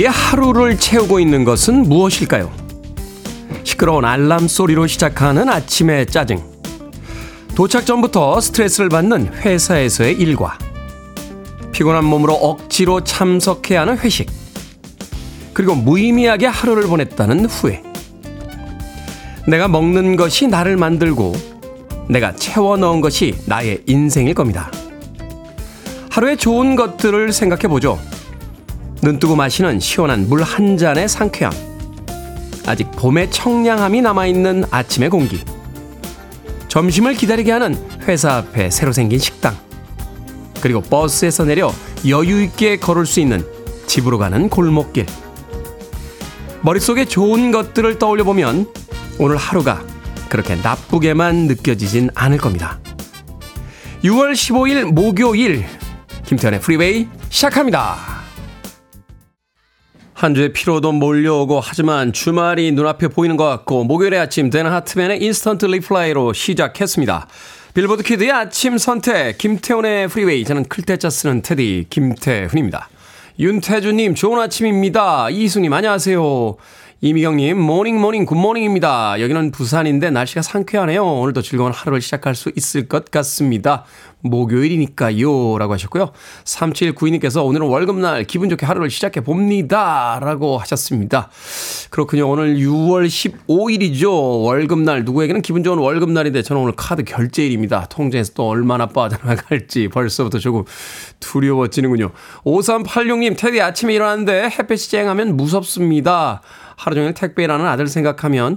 우리의 하루를 채우고 있는 것은 무엇일까요? 시끄러운 알람 소리로 시작하는 아침의 짜증. 도착 전부터 스트레스를 받는 회사에서의 일과. 피곤한 몸으로 억지로 참석해야 하는 회식. 그리고 무의미하게 하루를 보냈다는 후회. 내가 먹는 것이 나를 만들고 내가 채워 넣은 것이 나의 인생일 겁니다. 하루의 좋은 것들을 생각해 보죠. 눈뜨고 마시는 시원한 물 한 잔의 상쾌함. 아직 봄의 청량함이 남아있는 아침의 공기. 점심을 기다리게 하는 회사 앞에 새로 생긴 식당. 그리고 버스에서 내려 여유있게 걸을 수 있는 집으로 가는 골목길. 머릿속에 좋은 것들을 떠올려 보면 오늘 하루가 그렇게 나쁘게만 느껴지진 않을 겁니다. 6월 15일 목요일 김태훈의 프리웨이 시작합니다. 한 주의 피로도 몰려오고 하지만 주말이 눈앞에 보이는 것 같고 목요일의 아침 댄 하트만의 Instant Replay로 시작했습니다. 빌보드 kid의 아침 선택 김태훈의 프리웨이 저는 클 태자 쓰는 테디 김태훈입니다. 윤태주님 좋은 아침입니다. 이희수님 안녕하세요. 이미경님, morning, morning, good morning입니다. 여기는 부산인데 날씨가 상쾌하네요. 오늘도 즐거운 하루를 시작할 수 있을 것 같습니다. 목요일이니까요. 라고 하셨고요. 3792님께서 오늘은 월급날 기분 좋게 하루를 시작해 봅니다. 라고 하셨습니다. 그렇군요. 오늘 6월 15일이죠. 월급날. 누구에게는 기분 좋은 월급날인데 저는 오늘 카드 결제일입니다. 통장에서 또 얼마나 빠져나갈지 벌써부터 조금 두려워지는군요. 5386님, 테디 아침에 일어났는데 햇볕이 쨍하면 무섭습니다. 하루 종일 택배라는 아들 생각하면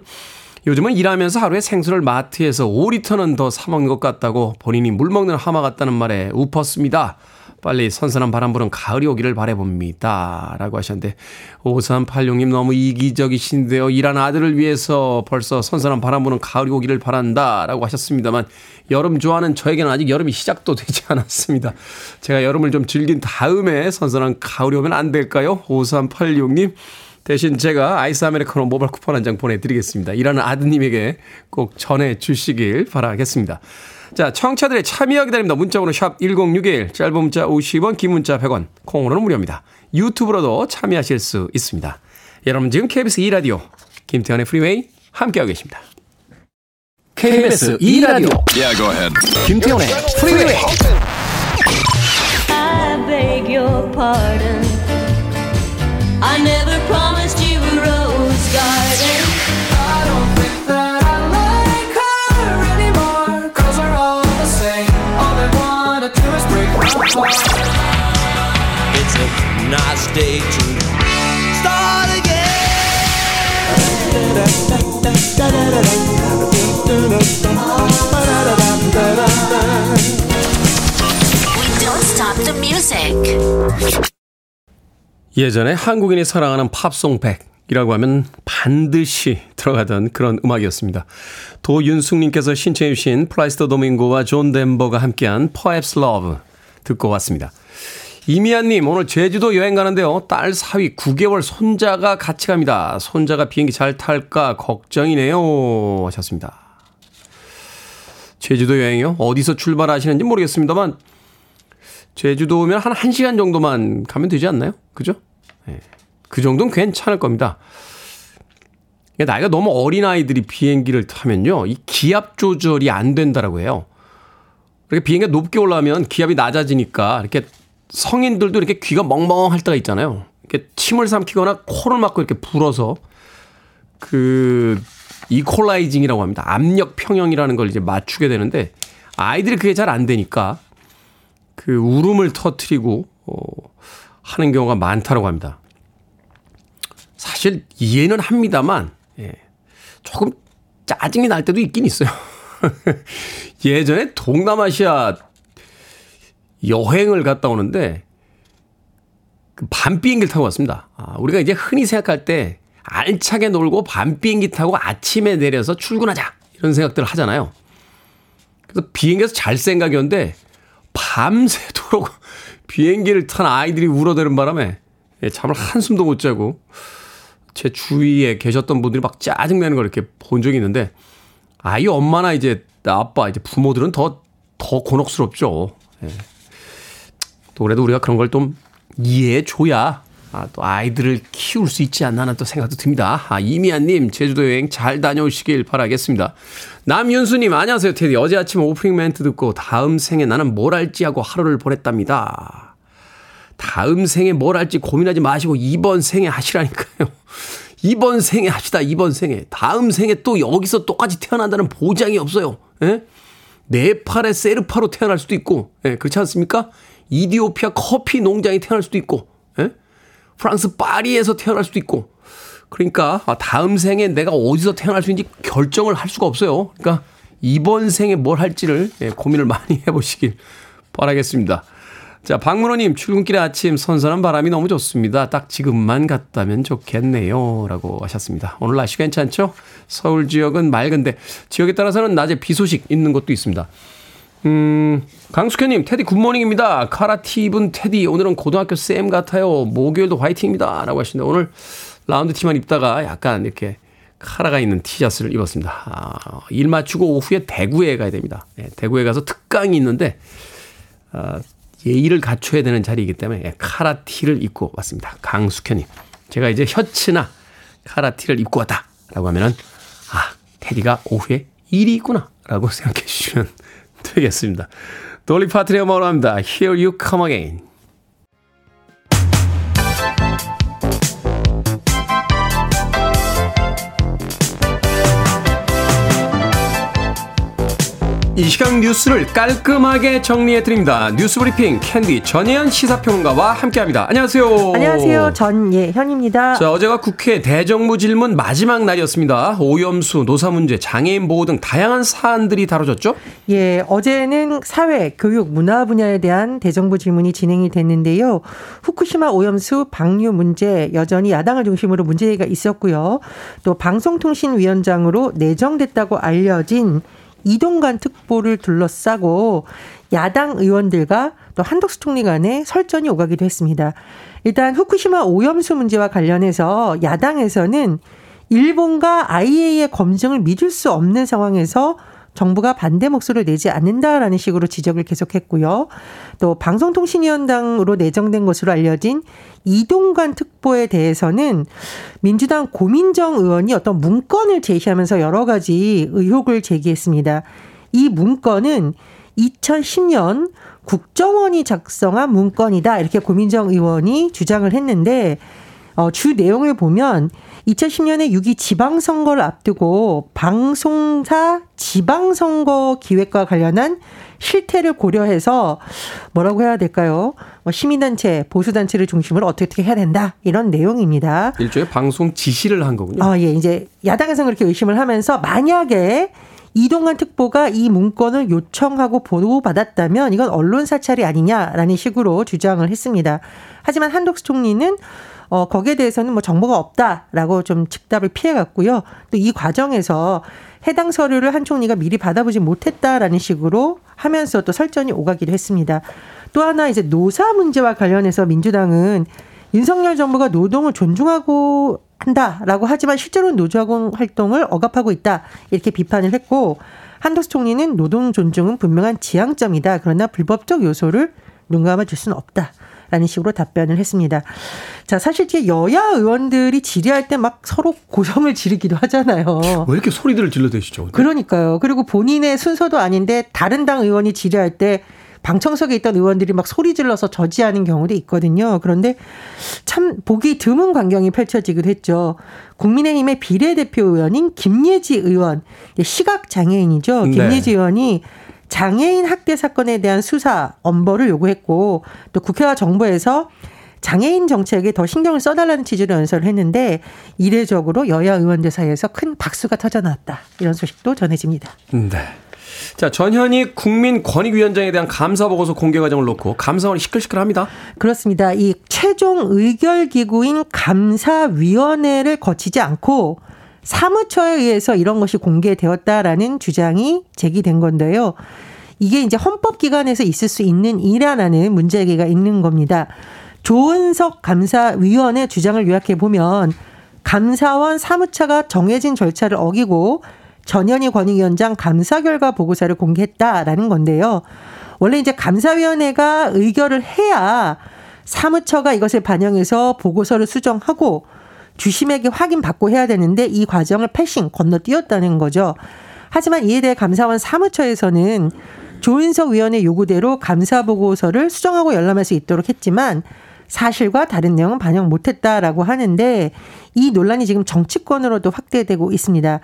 요즘은 일하면서 하루에 생수를 마트에서 5리터는 더 사먹는 것 같다고 본인이 물 먹는 하마 같다는 말에 웃었습니다. 빨리 선선한 바람 부는 가을이 오기를 바래봅니다. 라고 하셨는데, 5386님 너무 이기적이신데요. 일하는 아들을 위해서 벌써 선선한 바람 부는 가을이 오기를 바란다. 라고 하셨습니다만, 여름 좋아하는 저에게는 아직 여름이 시작도 되지 않았습니다. 제가 여름을 좀 즐긴 다음에 선선한 가을이 오면 안 될까요? 5386님. 대신 제가 아이스 아메리카노 모바일 쿠폰 한 장 보내드리겠습니다. 일하는 아드님에게 꼭 전해주시길 바라겠습니다. 자, 청취자들의 참여 기다립니다. 문자번호 샵 1061, 짧은 문자 50원, 긴 문자 100원, 콩으로는 무료입니다. 유튜브로도 참여하실 수 있습니다. 여러분 지금 KBS 2라디오 김태훈의 프리웨이 함께하고 계십니다. KBS 2라디오 Yeah, go ahead. 김태훈의 프리웨이 I beg your pardon. I never promised you a rose garden. I don't think that I like her anymore. Cause we're all the same. All they wanna do is break my heart. It's a nice day to start again. We don't stop the music. 예전에 한국인이 사랑하는 팝송 100이라고 하면 반드시 들어가던 그런 음악이었습니다. 도윤숙님께서 신청해 주신 플라시도 도밍고와 존 덴버가 함께한 Perhaps Love 듣고 왔습니다. 이미아님 오늘 제주도 여행 가는데요. 딸 사위 9개월 손자가 같이 갑니다. 손자가 비행기 잘 탈까 걱정이네요 하셨습니다. 제주도 여행이요? 어디서 출발하시는지 모르겠습니다만 제주도면 한 1시간 정도만 가면 되지 않나요? 그죠? 예. 그 정도는 괜찮을 겁니다. 나이가 너무 어린 아이들이 비행기를 타면요. 이 기압 조절이 안 된다라고 해요. 그렇게 비행기가 높게 올라가면 기압이 낮아지니까 이렇게 성인들도 이렇게 귀가 멍멍할 때가 있잖아요. 이렇게 침을 삼키거나 코를 막고 이렇게 불어서 그 이콜라이징이라고 합니다. 압력 평형이라는 걸 이제 맞추게 되는데 아이들이 그게 잘 안 되니까 그 울음을 터트리고 어, 하는 경우가 많다고 합니다. 사실 이해는 합니다만 예, 조금 짜증이 날 때도 있긴 있어요. 예전에 동남아시아 여행을 갔다 오는데 그밤 비행기를 타고 왔습니다. 아, 우리가 이제 흔히 생각할 때 알차게 놀고 밤 비행기 타고 아침에 내려서 출근하자 이런 생각들을 하잖아요. 그래서 비행기에서 잘 생각이었는데 밤새도록 비행기를 탄 아이들이 울어대는 바람에 예, 잠을 한숨도 못 자고 제 주위에 계셨던 분들이 막 짜증내는 걸 이렇게 본 적이 있는데 아이 엄마나 이제 아빠 이제 부모들은 더 더 곤혹스럽죠. 예. 또 그래도 우리가 그런 걸 좀 이해해 줘야 아, 또 아이들을 키울 수 있지 않나 하는 또 생각도 듭니다. 아, 이미아님, 제주도 여행 잘 다녀오시길 바라겠습니다. 남윤수님, 안녕하세요, 테디. 어제 아침 오프닝 멘트 듣고 다음 생에 나는 뭘 할지 하고 하루를 보냈답니다. 다음 생에 뭘 할지 고민하지 마시고 이번 생에 하시라니까요. 이번 생에 합시다. 이번 생에. 다음 생에 또 여기서 똑같이 태어난다는 보장이 없어요. 예? 네팔의 세르파로 태어날 수도 있고, 예, 그렇지 않습니까? 이디오피아 커피 농장이 태어날 수도 있고, 예? 프랑스 파리에서 태어날 수도 있고. 그러니까 아, 다음 생에 내가 어디서 태어날 수 있는지 결정을 할 수가 없어요. 그러니까 이번 생에 뭘 할지를 예, 고민을 많이 해보시길 바라겠습니다. 자, 박문호님, 출근길에 아침 선선한 바람이 너무 좋습니다. 딱 지금만 갔다면 좋겠네요. 라고 하셨습니다. 오늘 날씨 괜찮죠? 서울 지역은 맑은데, 지역에 따라서는 낮에 비 소식 있는 곳도 있습니다. 음, 강숙현님, 테디 good morning입니다. 카라티 입은 테디, 오늘은 고등학교 쌤 같아요. 목요일도 화이팅입니다. 라고 하시는데, 오늘 라운드 티만 입다가 약간 이렇게 카라가 있는 티셔츠를 입었습니다. 아, 일 마치고 오후에 대구에 가야 됩니다. 네, 대구에 가서 특강이 있는데, 아, 예의를 갖춰야 되는 자리이기 때문에 예, 카라티를 입고 왔습니다. 강숙현님. 제가 이제 셔츠나 카라티를 입고 왔다. 라고 하면은, 아, 테디가 오후에 일이 있구나. 라고 생각해 주시면 되겠습니다. 돌리 파튼의 음악으로 합니다. Here you come again. 이 시간 뉴스를 깔끔하게 정리해 드립니다. 뉴스 브리핑 캔디 전예현 시사평론가와 함께합니다. 안녕하세요. 안녕하세요. 전예현입니다. 자, 어제가 국회 대정부 질문 마지막 날이었습니다. 오염수, 노사 문제, 장애인 보호 등 다양한 사안들이 다뤄졌죠? 예, 어제는 사회, 교육, 문화 분야에 대한 대정부 질문이 진행이 됐는데요. 후쿠시마 오염수 방류 문제 여전히 야당을 중심으로 문제가 있었고요. 또 방송통신위원장으로 내정됐다고 알려진 이동관 특보를 둘러싸고 야당 의원들과 또 한덕수 총리 간에 설전이 오가기도 했습니다. 일단 후쿠시마 오염수 문제와 관련해서 야당에서는 일본과 IAEA 검증을 믿을 수 없는 상황에서 정부가 반대 목소리를 내지 않는다라는 식으로 지적을 계속했고요. 또 방송통신위원장으로 내정된 것으로 알려진 이동관 특보에 대해서는 민주당 고민정 의원이 어떤 문건을 제시하면서 여러 가지 의혹을 제기했습니다. 이 문건은 2010년 국정원이 작성한 문건이다. 이렇게 고민정 의원이 주장을 했는데 어, 주 내용을 보면 2010년에 6.2 지방선거를 앞두고 방송사 지방선거 기획과 관련한 실태를 고려해서 뭐라고 해야 될까요? 뭐 시민단체, 보수단체를 중심으로 어떻게 어떻게 해야 된다. 이런 내용입니다. 일종의 방송 지시를 한 거군요. 아, 예. 이제 야당에서 그렇게 의심을 하면서 만약에 이동관 특보가 이 문건을 요청하고 보고받았다면 이건 언론 사찰이 아니냐라는 식으로 주장을 했습니다. 하지만 한독수 총리는 어, 거기에 대해서는 뭐 정보가 없다라고 좀 즉답을 피해갔고요. 또 이 과정에서 해당 서류를 한 총리가 미리 받아보지 못했다라는 식으로 하면서 또 설전이 오가기도 했습니다. 또 하나 이제 노사 문제와 관련해서 민주당은 윤석열 정부가 노동을 존중하고 한다라고 하지만 실제로는 노조학원 활동을 억압하고 있다 이렇게 비판을 했고 한덕수 총리는 노동 존중은 분명한 지향점이다 그러나 불법적 요소를 눈 감아 줄 수는 없다. 라는 식으로 답변을 했습니다. 자, 사실 뒤에 여야 의원들이 질의할 때 막 서로 고성을 지르기도 하잖아요. 왜 이렇게 소리들을 질러대시죠? 그러니까요. 그리고 본인의 순서도 아닌데 다른 당 의원이 질의할 때 방청석에 있던 의원들이 막 소리 질러서 저지하는 경우도 있거든요. 그런데 참 보기 드문 광경이 펼쳐지기도 했죠. 국민의힘의 비례대표 의원인 김예지 의원, 시각 장애인이죠. 김예지 네. 의원이 장애인 학대 사건에 대한 수사 엄벌을 요구했고 또 국회와 정부에서 장애인 정책에 더 신경을 써달라는 취지로 연설을 했는데 이례적으로 여야 의원들 사이에서 큰 박수가 터져나왔다 이런 소식도 전해집니다. 네. 자, 전현희 국민권익위원장에 대한 감사 보고서 공개 과정을 놓고 감사원이 시끌시끌합니다. 그렇습니다. 이 최종 의결 기구인 감사위원회를 거치지 않고 사무처에 의해서 이런 것이 공개되었다라는 주장이 제기된 건데요. 이게 이제 헌법기관에서 있을 수 있는 일이라는 문제제기가 있는 겁니다. 조은석 감사위원의 주장을 요약해 보면 감사원 사무처가 정해진 절차를 어기고 전현희 권익위원장 감사 결과 보고서를 공개했다라는 건데요. 원래 이제 감사위원회가 의결을 해야 사무처가 이것을 반영해서 보고서를 수정하고 주심에게 확인받고 해야 되는데 이 과정을 패싱 건너뛰었다는 거죠. 하지만 이에 대해 감사원 사무처에서는 조인석 위원의 요구대로 감사 보고서를 수정하고 열람할 수 있도록 했지만 사실과 다른 내용은 반영 못했다라고 하는데 이 논란이 지금 정치권으로도 확대되고 있습니다.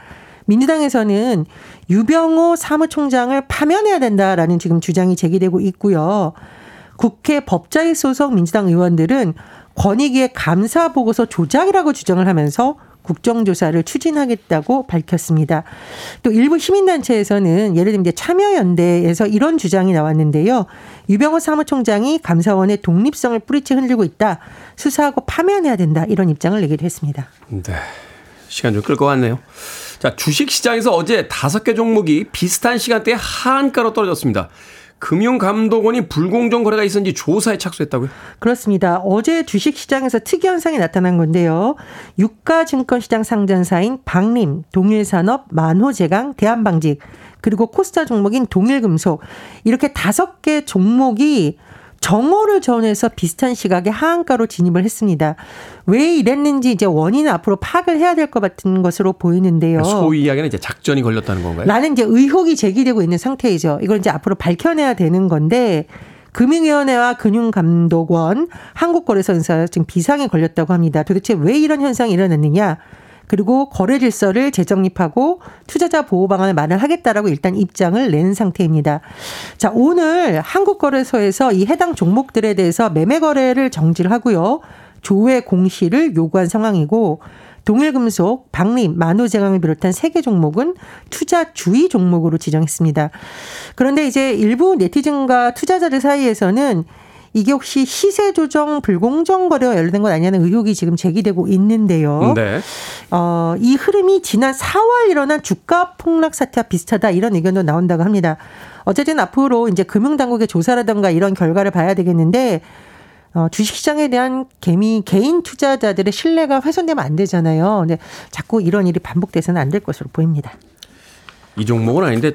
민주당에서는 유병호 사무총장을 파면해야 된다라는 지금 주장이 제기되고 있고요. 국회 법자위 소속 민주당 의원들은 권익위의 감사 보고서 조작이라고 주장을 하면서 국정조사를 추진하겠다고 밝혔습니다. 또 일부 시민단체에서는 예를 들면 참여연대에서 이런 주장이 나왔는데요. 유병호 사무총장이 감사원의 독립성을 뿌리째 흔들고 있다. 수사하고 파면해야 된다. 이런 입장을 내기도 했습니다. 네. 시간 좀 끌 것 같네요. 자, 주식 시장에서 어제 다섯 개 종목이 비슷한 시간대에 하한가로 떨어졌습니다. 금융감독원이 불공정 거래가 있었는지 조사에 착수했다고요? 그렇습니다. 어제 주식시장에서 특이 현상이 나타난 건데요. 유가증권시장 상전사인 박림, 동일산업, 만호제강, 대한방직 그리고 코스타 종목인 동일금속 이렇게 다섯 개 종목이 정오를 전해서 비슷한 시각에 하한가로 진입을 했습니다. 왜 이랬는지 이제 원인은 앞으로 파악을 해야 될 것 같은 것으로 보이는데요. 소위 이야기는 이제 작전이 걸렸다는 건가요? 라는 이제 의혹이 제기되고 있는 상태이죠. 이걸 이제 앞으로 밝혀내야 되는 건데 금융위원회와 금융감독원, 한국거래소에서 지금 비상에 걸렸다고 합니다. 도대체 왜 이런 현상이 일어났느냐? 그리고 거래 질서를 재정립하고 투자자 보호 방안을 마련하겠다라고 일단 입장을 낸 상태입니다. 자, 오늘 한국거래소에서 이 해당 종목들에 대해서 매매 거래를 정지를 하고요. 조회 공시를 요구한 상황이고 동일금속, 박림, 만호제강을 비롯한 세 개 종목은 투자 주의 종목으로 지정했습니다. 그런데 이제 일부 네티즌과 투자자들 사이에서는 이게 혹시 시세 조정 불공정 거래와 연루된 것 아니냐는 의혹이 지금 제기되고 있는데요. 네. 어, 이 흐름이 지난 4월 일어난 주가 폭락 사태와 비슷하다 이런 의견도 나온다고 합니다. 어쨌든 앞으로 이제 금융당국의 조사라든가 이런 결과를 봐야 되겠는데 어, 주식시장에 대한 개미, 개인 투자자들의 신뢰가 훼손되면 안 되잖아요. 근데 자꾸 이런 일이 반복돼서는 안 될 것으로 보입니다. 이 종목은 아닌데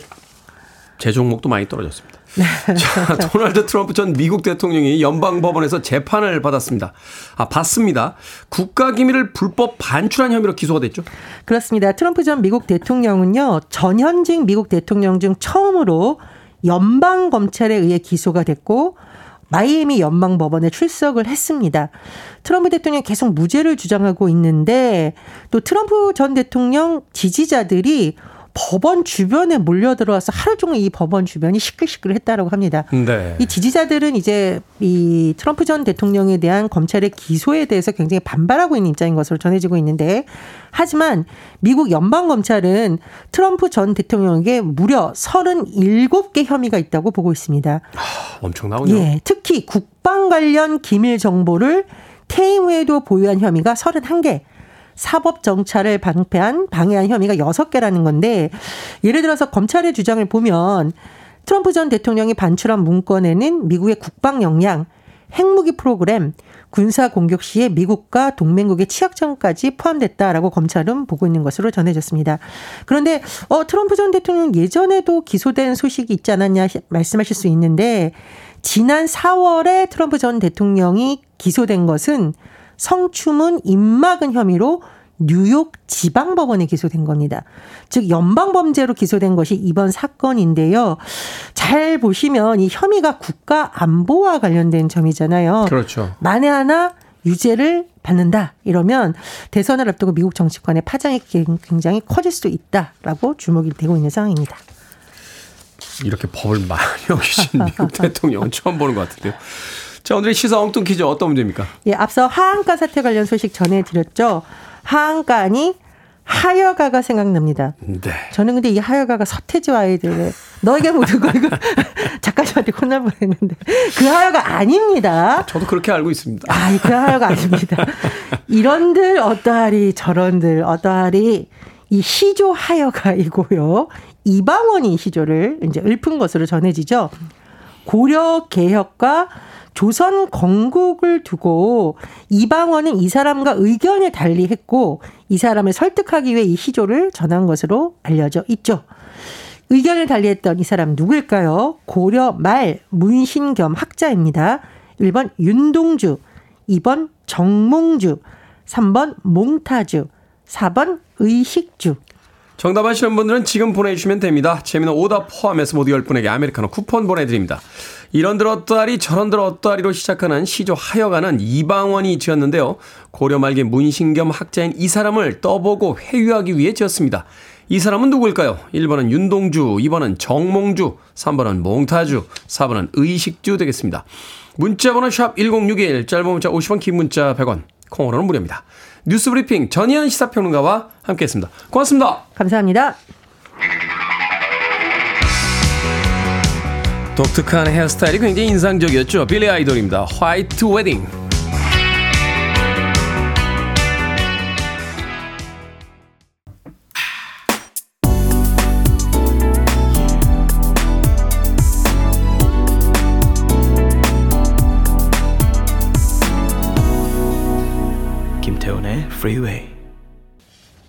제 종목도 많이 떨어졌습니다. 자, 도널드 트럼프 전 미국 대통령이 연방법원에서 재판을 받았습니다. 아, 받습니다. 국가기밀을 불법 반출한 혐의로 기소가 됐죠? 그렇습니다. 트럼프 전 미국 대통령은요, 전현직 미국 대통령 중 처음으로 연방검찰에 의해 기소가 됐고, 마이애미 연방법원에 출석을 했습니다. 트럼프 대통령이 계속 무죄를 주장하고 있는데, 또 트럼프 전 대통령 지지자들이 법원 주변에 몰려 들어와서 하루 종일 이 법원 주변이 시끌시끌했다라고 합니다. 네. 이 지지자들은 이제 이 트럼프 전 대통령에 대한 검찰의 기소에 대해서 굉장히 반발하고 있는 입장인 것으로 전해지고 있는데 하지만 미국 연방 검찰은 트럼프 전 대통령에게 무려 37개 혐의가 있다고 보고 있습니다. 엄청나군요. 예, 특히 국방 관련 기밀 정보를 퇴임 후에도 보유한 혐의가 31개. 사법 정찰을 방패한 방해한 혐의가 6개라는 건데 예를 들어서 검찰의 주장을 보면 트럼프 전 대통령이 반출한 문건에는 미국의 국방 역량, 핵무기 프로그램, 군사 공격 시에 미국과 동맹국의 취약점까지 포함됐다라고 검찰은 보고 있는 것으로 전해졌습니다. 그런데 어 트럼프 전 대통령 예전에도 기소된 소식이 있지 않았냐 말씀하실 수 있는데 지난 4월에 트럼프 전 대통령이 기소된 것은 성추문 입막은 혐의로 뉴욕 지방법원에 기소된 겁니다. 즉 연방범죄로 기소된 것이 이번 사건인데요. 잘 보시면 이 혐의가 국가 안보와 관련된 점이잖아요. 그렇죠. 만에 하나 유죄를 받는다 이러면 대선을 앞두고 미국 정치권의 파장이 굉장히 커질 수도 있다라고 주목이 되고 있는 상황입니다. 이렇게 법을 많이 어기신 미국 대통령은 처음 보는 것 같은데요. 자, 오늘의 시사 엉뚱 퀴즈 어떤 문제입니까? 예, 앞서 하한가 사태 관련 소식 전해드렸죠. 하한가니 하여가가 생각납니다. 네. 저는 근데 이 하여가가 서태지와 아이들의 너에게 거 이거 작가님한테 혼날 뻔했는데 그 하여가 아닙니다. 저도 그렇게 알고 있습니다. 아, 그 하여가 아닙니다. 이런들 어떠하리 저런들 어떠하리 이 시조 하여가이고요. 이방원이 시조를 이제 읊은 것으로 전해지죠. 고려 개혁과 조선 건국을 두고 이방원은 이 사람과 의견을 달리했고 이 사람을 설득하기 위해 이 시조를 전한 것으로 알려져 있죠. 의견을 달리했던 이 사람 누구일까요? 고려 말 문신 겸 학자입니다. 1번 윤동주, 2번 정몽주, 3번 몽타주, 4번 의식주. 정답 아시는 분들은 지금 보내주시면 됩니다. 재미는 오답 포함해서 모두 10분에게 아메리카노 쿠폰 보내드립니다. 이런들 어떠하리 저런들 어떠하리로 시작하는 시조 하여가는 이방원이 지었는데요. 고려 말기 문신 겸 학자인 이 사람을 떠보고 회유하기 위해 지었습니다. 이 사람은 누구일까요? 1번은 윤동주, 2번은 정몽주, 3번은 몽타주, 4번은 의식주 되겠습니다. 문자번호 샵 1061, 짧은 문자 50원, 긴 문자 100원, 콩으로는 무료입니다. 뉴스 브리핑 전예현 시사평론가와 함께했습니다. 고맙습니다. 감사합니다. 독특한 헤어스타일이 굉장히 인상적이었죠. 빌리 아이돌입니다. White Wedding. 김태훈의 Freeway.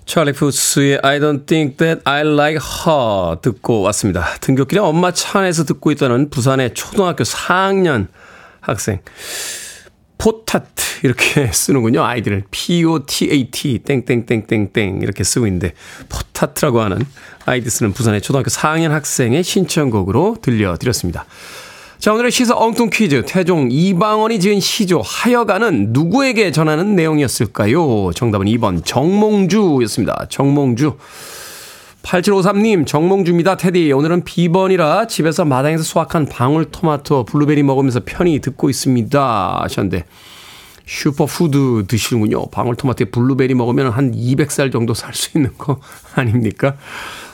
찰리 푸스의 I don't think that I like her 듣고 왔습니다. 등굣길에 엄마 차 안에서 듣고 있다는 부산의 초등학교 4학년 학생. 포타트 이렇게 쓰는군요. 아이들을 P-O-T-A-T 땡땡땡땡땡 이렇게 쓰고 있는데 포타트라고 하는 아이디 쓰는 부산의 초등학교 4학년 학생의 신청곡으로 들려드렸습니다. 자, 오늘의 시사 엉뚱 퀴즈. 태종 이방원이 지은 시조 하여가는 누구에게 전하는 내용이었을까요? 정답은 2번 정몽주였습니다. 정몽주. 8753님, 정몽주입니다. 테디. 오늘은 비번이라 집에서 마당에서 수확한 방울토마토, 블루베리 먹으면서 편히 듣고 있습니다. 하셨는데, 슈퍼푸드 드시는군요. 방울토마토에 블루베리 먹으면 한 200살 정도 살 수 있는 거 아닙니까?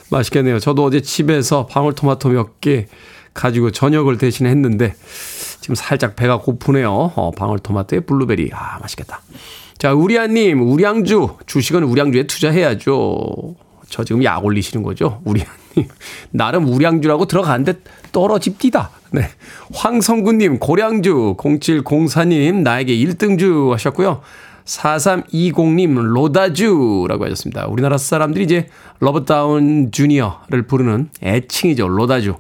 맛있겠네요. 저도 어제 집에서 방울토마토 몇 개 가지고 저녁을 대신 했는데, 지금 살짝 배가 고프네요. 어, 방울토마토에 블루베리. 아, 맛있겠다. 자, 우리아님, 우량주. 주식은 우량주에 투자해야죠. 저 지금 약 올리시는 거죠? 우량님. 나름 우량주라고 들어가는데 떨어집디다. 네. 황성구님, 고량주. 0704님, 나에게 1등주 하셨고요. 4320님, 로다주라고 하셨습니다. 우리나라 사람들이 이제 로버트 다우니 주니어를 부르는 애칭이죠. 로다주.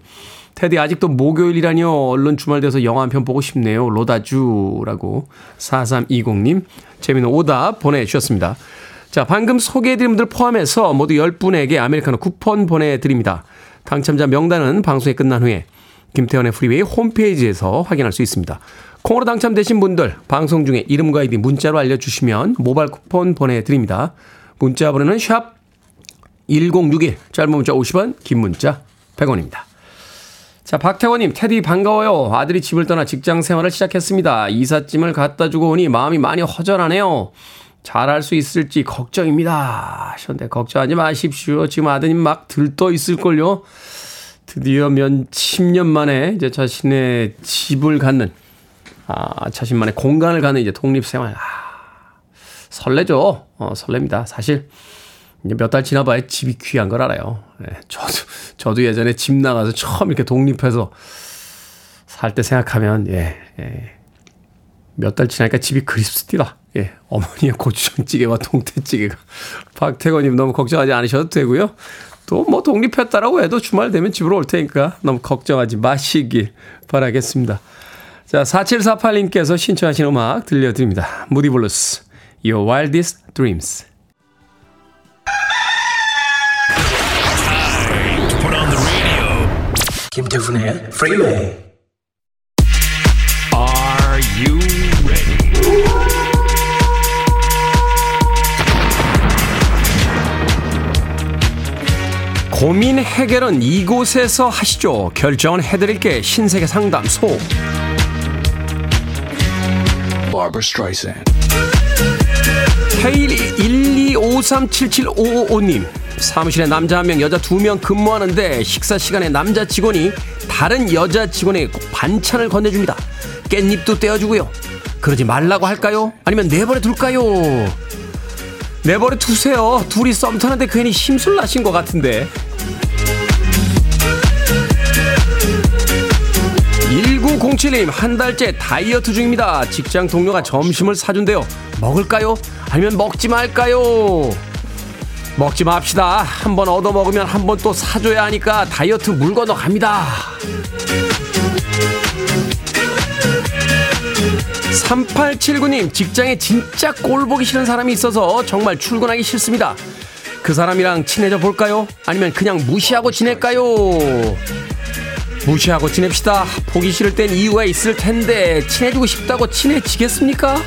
테디 아직도 목요일이라뇨. 얼른 주말 돼서 영화 한 편 보고 싶네요. 로다주라고 4320님 재미있는 오답 보내주셨습니다. 자, 방금 소개해드린 분들 포함해서 모두 10분에게 아메리카노 쿠폰 보내드립니다. 당첨자 명단은 방송이 끝난 후에 김태훈의 프리웨이 홈페이지에서 확인할 수 있습니다. 콩으로 당첨되신 분들 방송 중에 이름과 아이디 문자로 알려주시면 모바일 쿠폰 보내드립니다. 문자 번호는 샵 1061, 짧은 문자 50원, 긴 문자 100원입니다. 자, 박태원님, 테디 반가워요. 아들이 집을 떠나 직장 생활을 시작했습니다. 이삿짐을 갖다 주고 오니 마음이 많이 허전하네요. 잘할 수 있을지 걱정입니다. 하셨는데, 걱정하지 마십시오. 지금 아드님 막 들떠 있을걸요. 드디어 몇 10년 만에 이제 자신의 집을 갖는, 아, 자신만의 공간을 갖는 이제 독립생활. 아, 설레죠. 어, 설렙니다. 사실, 이제 몇 달 지나봐야 집이 귀한 걸 알아요. 예, 저도, 저도 예전에 집 나가서 처음 이렇게 독립해서 살 때 생각하면, 예, 예. 몇 달 지나니까 집이 그립습니다. 예, 어머니의 고추장찌개와 동태찌개가. 박태건님 너무 걱정하지 않으셔도 되고요. 또 뭐 독립했다라고 해도 주말 되면 집으로 올 테니까 너무 걱정하지 마시길 바라겠습니다. 자, 4748님께서 신청하신 음악 들려드립니다. 무디블루스, Your Wildest Dreams. 김태훈의 Freeway. Are you ready? 고민 해결은 이곳에서 하시죠. 결정은 해드릴게 신세계 상담소. Barbara Streisand. K1 12537755님 사무실에 남자 한 명, 여자 두 명 근무하는데 식사 시간에 남자 직원이 다른 여자 직원에게 꼭 반찬을 건네줍니다. 깻잎도 떼어주고요. 그러지 말라고 할까요? 아니면 내버려 둘까요? 내버려 두세요. 둘이 썸 타는데 괜히 심술 나신 것 같은데. 1907님, 한 달째 다이어트 중입니다. 직장 동료가 점심을 사준대요. 먹을까요? 아니면 먹지 말까요? 먹지 맙시다. 한 번 얻어 먹으면 한 번 또 사줘야 하니까 다이어트 물 건너 갑니다. 3879님, 직장에 진짜 꼴 보기 싫은 사람이 있어서 정말 출근하기 싫습니다. 그 사람이랑 친해져 볼까요? 아니면 그냥 무시하고 지낼까요? 무시하고 지냅시다. 보기 싫을 땐 이유가 있을 텐데, 친해지고 싶다고 친해지겠습니까?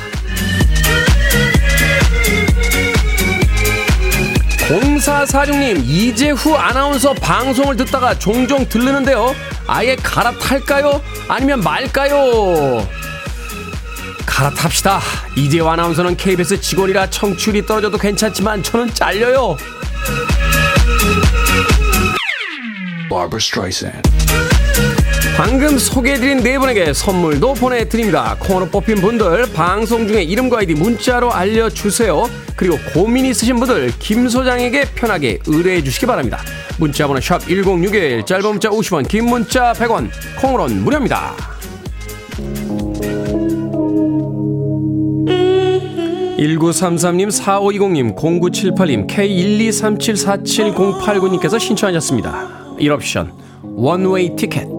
0446님, 이재후 아나운서 방송을 듣다가 종종 들르는데요. 아예 갈아탈까요? 아니면 말까요? 갈아탑시다. 이재후 아나운서는 KBS 직원이라 청취율이 떨어져도 괜찮지만 저는 잘려요. Barbara Streisand. 방금 소개해드린 네 분에게 선물도 보내드립니다. 콩으로 뽑힌 분들 방송 중에 이름과 아이디 문자로 알려주세요. 그리고 고민 있으신 분들 김 소장에게 편하게 의뢰해 주시기 바랍니다. 문자번호 샵 1061 짧은 문자 50원 긴 문자 100원 콩으로는 무료입니다. 1933님, 4520님, 0978님, K123747089님께서 신청하셨습니다. 1옵션, 원웨이 티켓.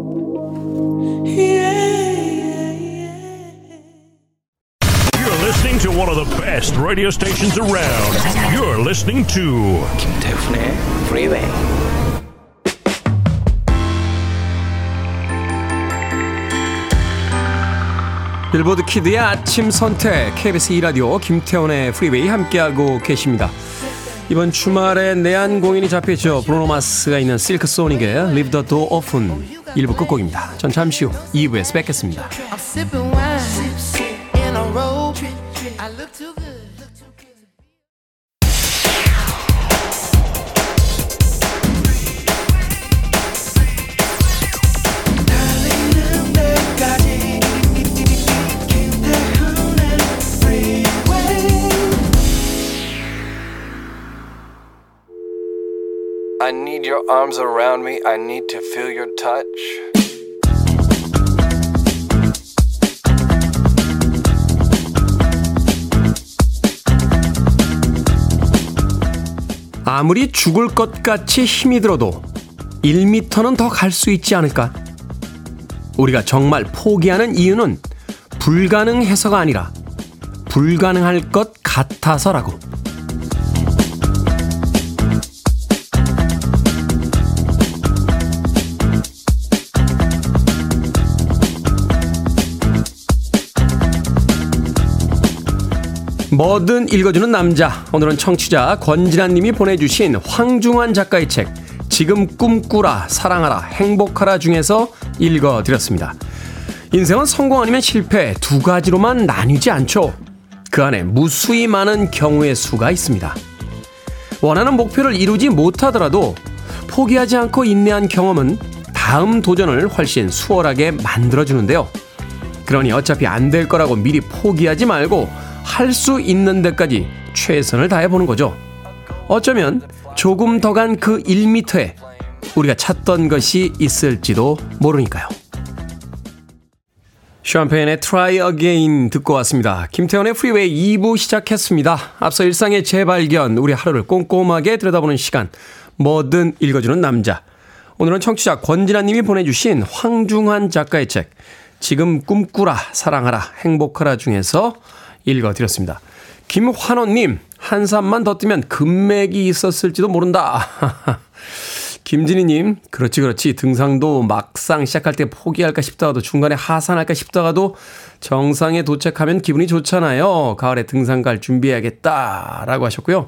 Radio stations around. You're listening to 김태훈의 Freeway. 빌보드 kid의 아침 선택 KBS 2라디오 김태훈의 프리웨이 함께하고 계십니다. 이번 주말에 내한 공연이 잡혔죠. 브루노 마스가 있는 실크 소닉의 Leave the Door Open 1부 끝곡입니다. 전 잠시 후 2부에서 뵙겠습니다. Need your arms around me. I need to feel your touch. 아무리 죽을 것 같이 힘이 들어도 1미터는 더 갈 수 있지 않을까? 우리가 정말 포기하는 이유는 불가능해서가 아니라 불가능할 것 같아서라고. 뭐든 읽어주는 남자. 오늘은 청취자 권진아 님이 보내주신 황중환 작가의 책, 지금 꿈꾸라, 사랑하라, 행복하라 중에서 읽어드렸습니다. 인생은 성공 아니면 실패 두 가지로만 나뉘지 않죠. 그 안에 무수히 많은 경우의 수가 있습니다. 원하는 목표를 이루지 못하더라도 포기하지 않고 인내한 경험은 다음 도전을 훨씬 수월하게 만들어주는데요. 그러니 어차피 안 될 거라고 미리 포기하지 말고 할 수 있는 데까지 최선을 다해보는 거죠. 어쩌면 조금 더 간 그 1미터에 우리가 찾던 것이 있을지도 모르니까요. 샴페인의 Try Again 듣고 왔습니다. 김태훈의 프리웨이 2부 시작했습니다. 앞서 일상의 재발견, 우리 하루를 꼼꼼하게 들여다보는 시간, 뭐든 읽어주는 남자. 오늘은 청취자 권진아 님이 보내주신 황중환 작가의 책, 지금 꿈꾸라, 사랑하라, 행복하라 중에서 읽어드렸습니다. 김환원님, 한 산만 더 뜨면 금맥이 있었을지도 모른다. 김진희님, 그렇지, 그렇지. 등산도 막상 시작할 때 포기할까 싶다가도 중간에 하산할까 싶다가도 정상에 도착하면 기분이 좋잖아요. 가을에 등산 갈 준비해야겠다. 라고 하셨고요.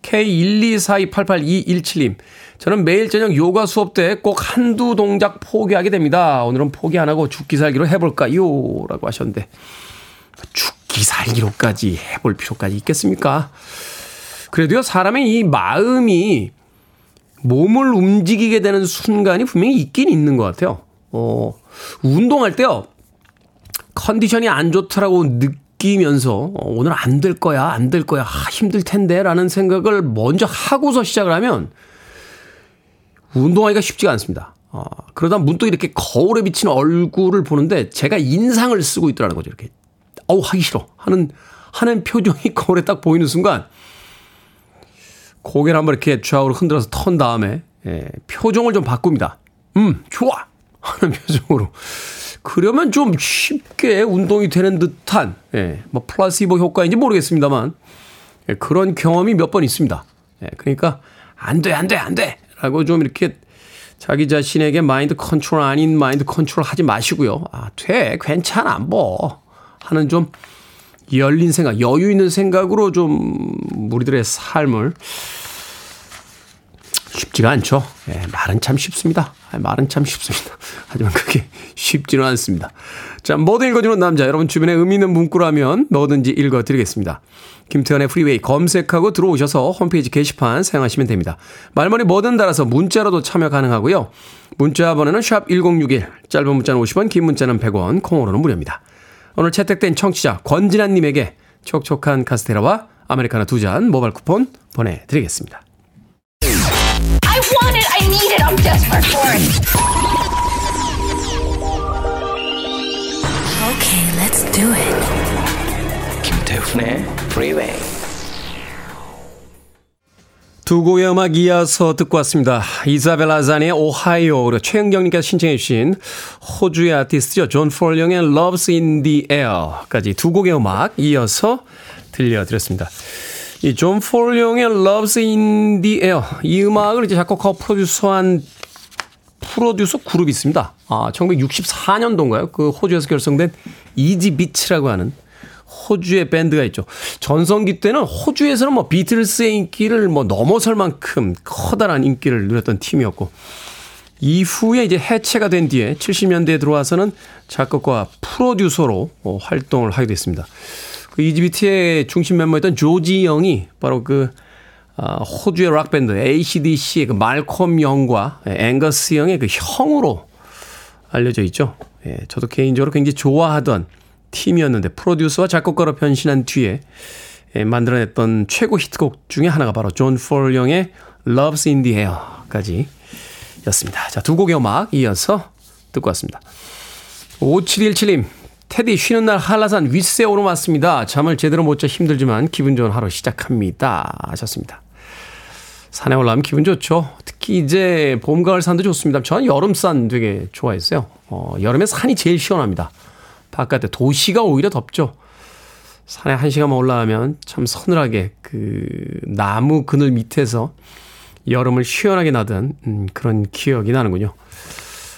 K124288217님, 저는 매일 저녁 요가 수업 때 꼭 한두 동작 포기하게 됩니다. 오늘은 포기 안 하고 죽기 살기로 해볼까요? 라고 하셨는데, 죽 기 살기로까지 해볼 필요까지 있겠습니까? 그래도요, 사람의 이 마음이 몸을 움직이게 되는 순간이 분명히 있긴 있는 것 같아요. 어, 운동할 때요, 컨디션이 안 좋더라고 느끼면서, 어, 오늘 안 될 거야, 안 될 거야, 아, 힘들 텐데, 라는 생각을 먼저 하고서 시작을 하면, 운동하기가 쉽지가 않습니다. 어, 그러다 문득 이렇게 거울에 비친 얼굴을 보는데, 제가 인상을 쓰고 있더라는 거죠, 이렇게. 어우, 하기 싫어. 하는, 하는 표정이 거울에 딱 보이는 순간, 고개를 한번 이렇게 좌우로 흔들어서 턴 다음에 예, 표정을 좀 바꿉니다. 음, 좋아! 하는 표정으로 그러면 좀 쉽게 운동이 되는 듯한, 예, 뭐 플라시보 효과인지 모르겠습니다만, 예, 그런 경험이 몇 번 있습니다. 예, 그러니까, 안 돼, 안 돼, 안 돼! 라고 좀 이렇게 자기 자신에게 마인드 컨트롤 아닌 마인드 컨트롤 하지 마시고요. 아, 돼, 괜찮아, 뭐. 하는 좀 열린 생각, 여유 있는 생각으로 좀 우리들의 삶을 쉽지가 않죠. 예, 말은 참 쉽습니다. 아, 말은 참 쉽습니다. 하지만 그게 쉽지는 않습니다. 자, 뭐든 읽어주는 남자. 여러분 주변에 의미 있는 문구라면 뭐든지 읽어드리겠습니다. 김태훈의 Freeway 검색하고 들어오셔서 홈페이지 게시판 사용하시면 됩니다. 말머리 뭐든 달아서 문자로도 참여 가능하고요. 문자 번호는 샵 1061, 짧은 문자는 50원, 긴 문자는 100원, 콩으로는 무료입니다. 오늘 채택된 청취자 권진아님에게 촉촉한 카스테라와 아메리카노 두 잔 모바일 쿠폰 보내드리겠습니다. I want it. I need it. I'm desperate for it. Okay, let's do it. 김태훈의 Freeway. 두 곡의 음악 이어서 듣고 왔습니다. 이사벨라 잔의 오하이오 그리고 최은경님께서 신청해 주신 호주의 아티스트죠. 존 폴 영의 Love Is in the Air까지 두 곡의 음악 이어서 들려드렸습니다. 이 존 폴 영의 Love Is in the Air 이 음악을 이제 작곡하고 프로듀서한 프로듀서 그룹이 있습니다. 아, 1964년도인가요? 그 호주에서 결성된 이지 비치라고 하는 호주의 밴드가 있죠. 전성기 때는 호주에서는 뭐 비틀스의 인기를 뭐 넘어설 만큼 커다란 인기를 누렸던 팀이었고 이후에 이제 해체가 된 뒤에 70년대에 들어와서는 작곡과 프로듀서로 어, 활동을 하게 됐습니다. 그 이지비트의 중심 멤버였던 조지 영이 바로 그 아, 호주의 락밴드 ACDC의 그 말콤 영과 앵거스 영의 그 형으로 알려져 있죠. 예, 저도 개인적으로 굉장히 좋아하던 팀이었는데 프로듀서와 작곡가로 변신한 뒤에 예, 만들어냈던 최고 히트곡 중에 하나가 바로 존 폴 영의 Love Is in the Air까지 였습니다. 자, 두 곡의 음악 이어서 듣고 왔습니다. 5717님, 테디 쉬는 날 한라산 윗세 오름 왔습니다. 잠을 제대로 못 자 힘들지만 기분 좋은 하루 시작합니다. 하셨습니다. 산에 올라가면 기분 좋죠. 특히 이제 봄, 가을 산도 좋습니다. 저는 여름 산 되게 좋아했어요. 어, 여름에 산이 제일 시원합니다. 바깥에 도시가 오히려 덥죠. 산에 한 시간만 올라가면 참 서늘하게 그 나무 그늘 밑에서 여름을 시원하게 나던 음, 그런 기억이 나는군요.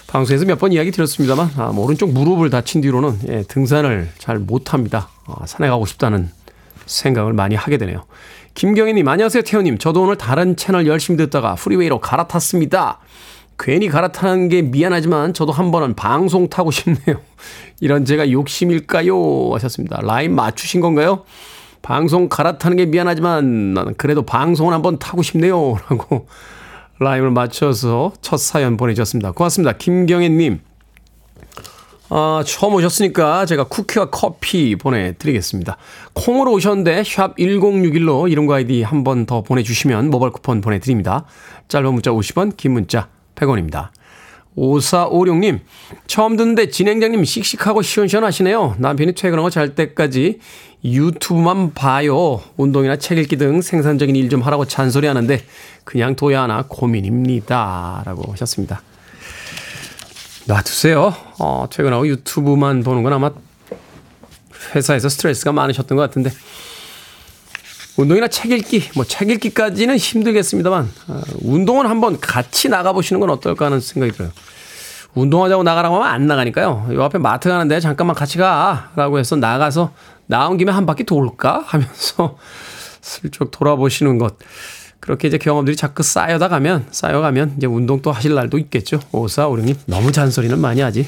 방송에서 몇 번 이야기 드렸습니다만 아, 뭐 오른쪽 무릎을 다친 뒤로는 예, 등산을 잘 못합니다. 아, 산에 가고 싶다는 생각을 많이 하게 되네요. 김경희님 안녕하세요 태훈님. 저도 오늘 다른 채널 열심히 듣다가 Freeway로 갈아탔습니다. 괜히 갈아타는 게 미안하지만 저도 한 번은 방송 타고 싶네요. 이런 제가 욕심일까요? 하셨습니다. 라임 맞추신 건가요? 방송 갈아타는 게 미안하지만 나는 그래도 방송을 한번 타고 싶네요. 라고 라임을 맞춰서 첫 사연 보내주셨습니다. 고맙습니다. 김경애님. 아, 처음 오셨으니까 제가 쿠키와 커피 보내드리겠습니다. 콩으로 오셨는데 샵 1061로 이름과 아이디 한 번 더 보내주시면 모바일 쿠폰 보내드립니다. 짧은 문자 50원, 긴 문자 100원입니다. 5456님, 처음 듣는데 진행자님 씩씩하고 시원시원하시네요. 남편이 퇴근하고 잘 때까지 유튜브만 봐요. 운동이나 책 읽기 등 생산적인 일 좀 하라고 잔소리 하는데 그냥 둬야 하나 고민입니다. 라고 하셨습니다. 놔두세요. 어, 퇴근하고 유튜브만 보는 건 아마 회사에서 스트레스가 많으셨던 것 같은데 운동이나 책 읽기, 뭐 책 읽기까지는 힘들겠습니다만 어, 운동은 한번 같이 나가보시는 건 어떨까 하는 생각이 들어요. 운동하자고 나가라고 하면 안 나가니까요. 요 앞에 마트 가는데 잠깐만 같이 가. 라고 해서 나가서 나온 김에 한 바퀴 돌까? 하면서 슬쩍 돌아보시는 것. 그렇게 이제 경험들이 자꾸 쌓여다 가면, 쌓여가면 이제 운동 또 하실 날도 있겠죠. 오사오령님, 너무 잔소리는 많이 하지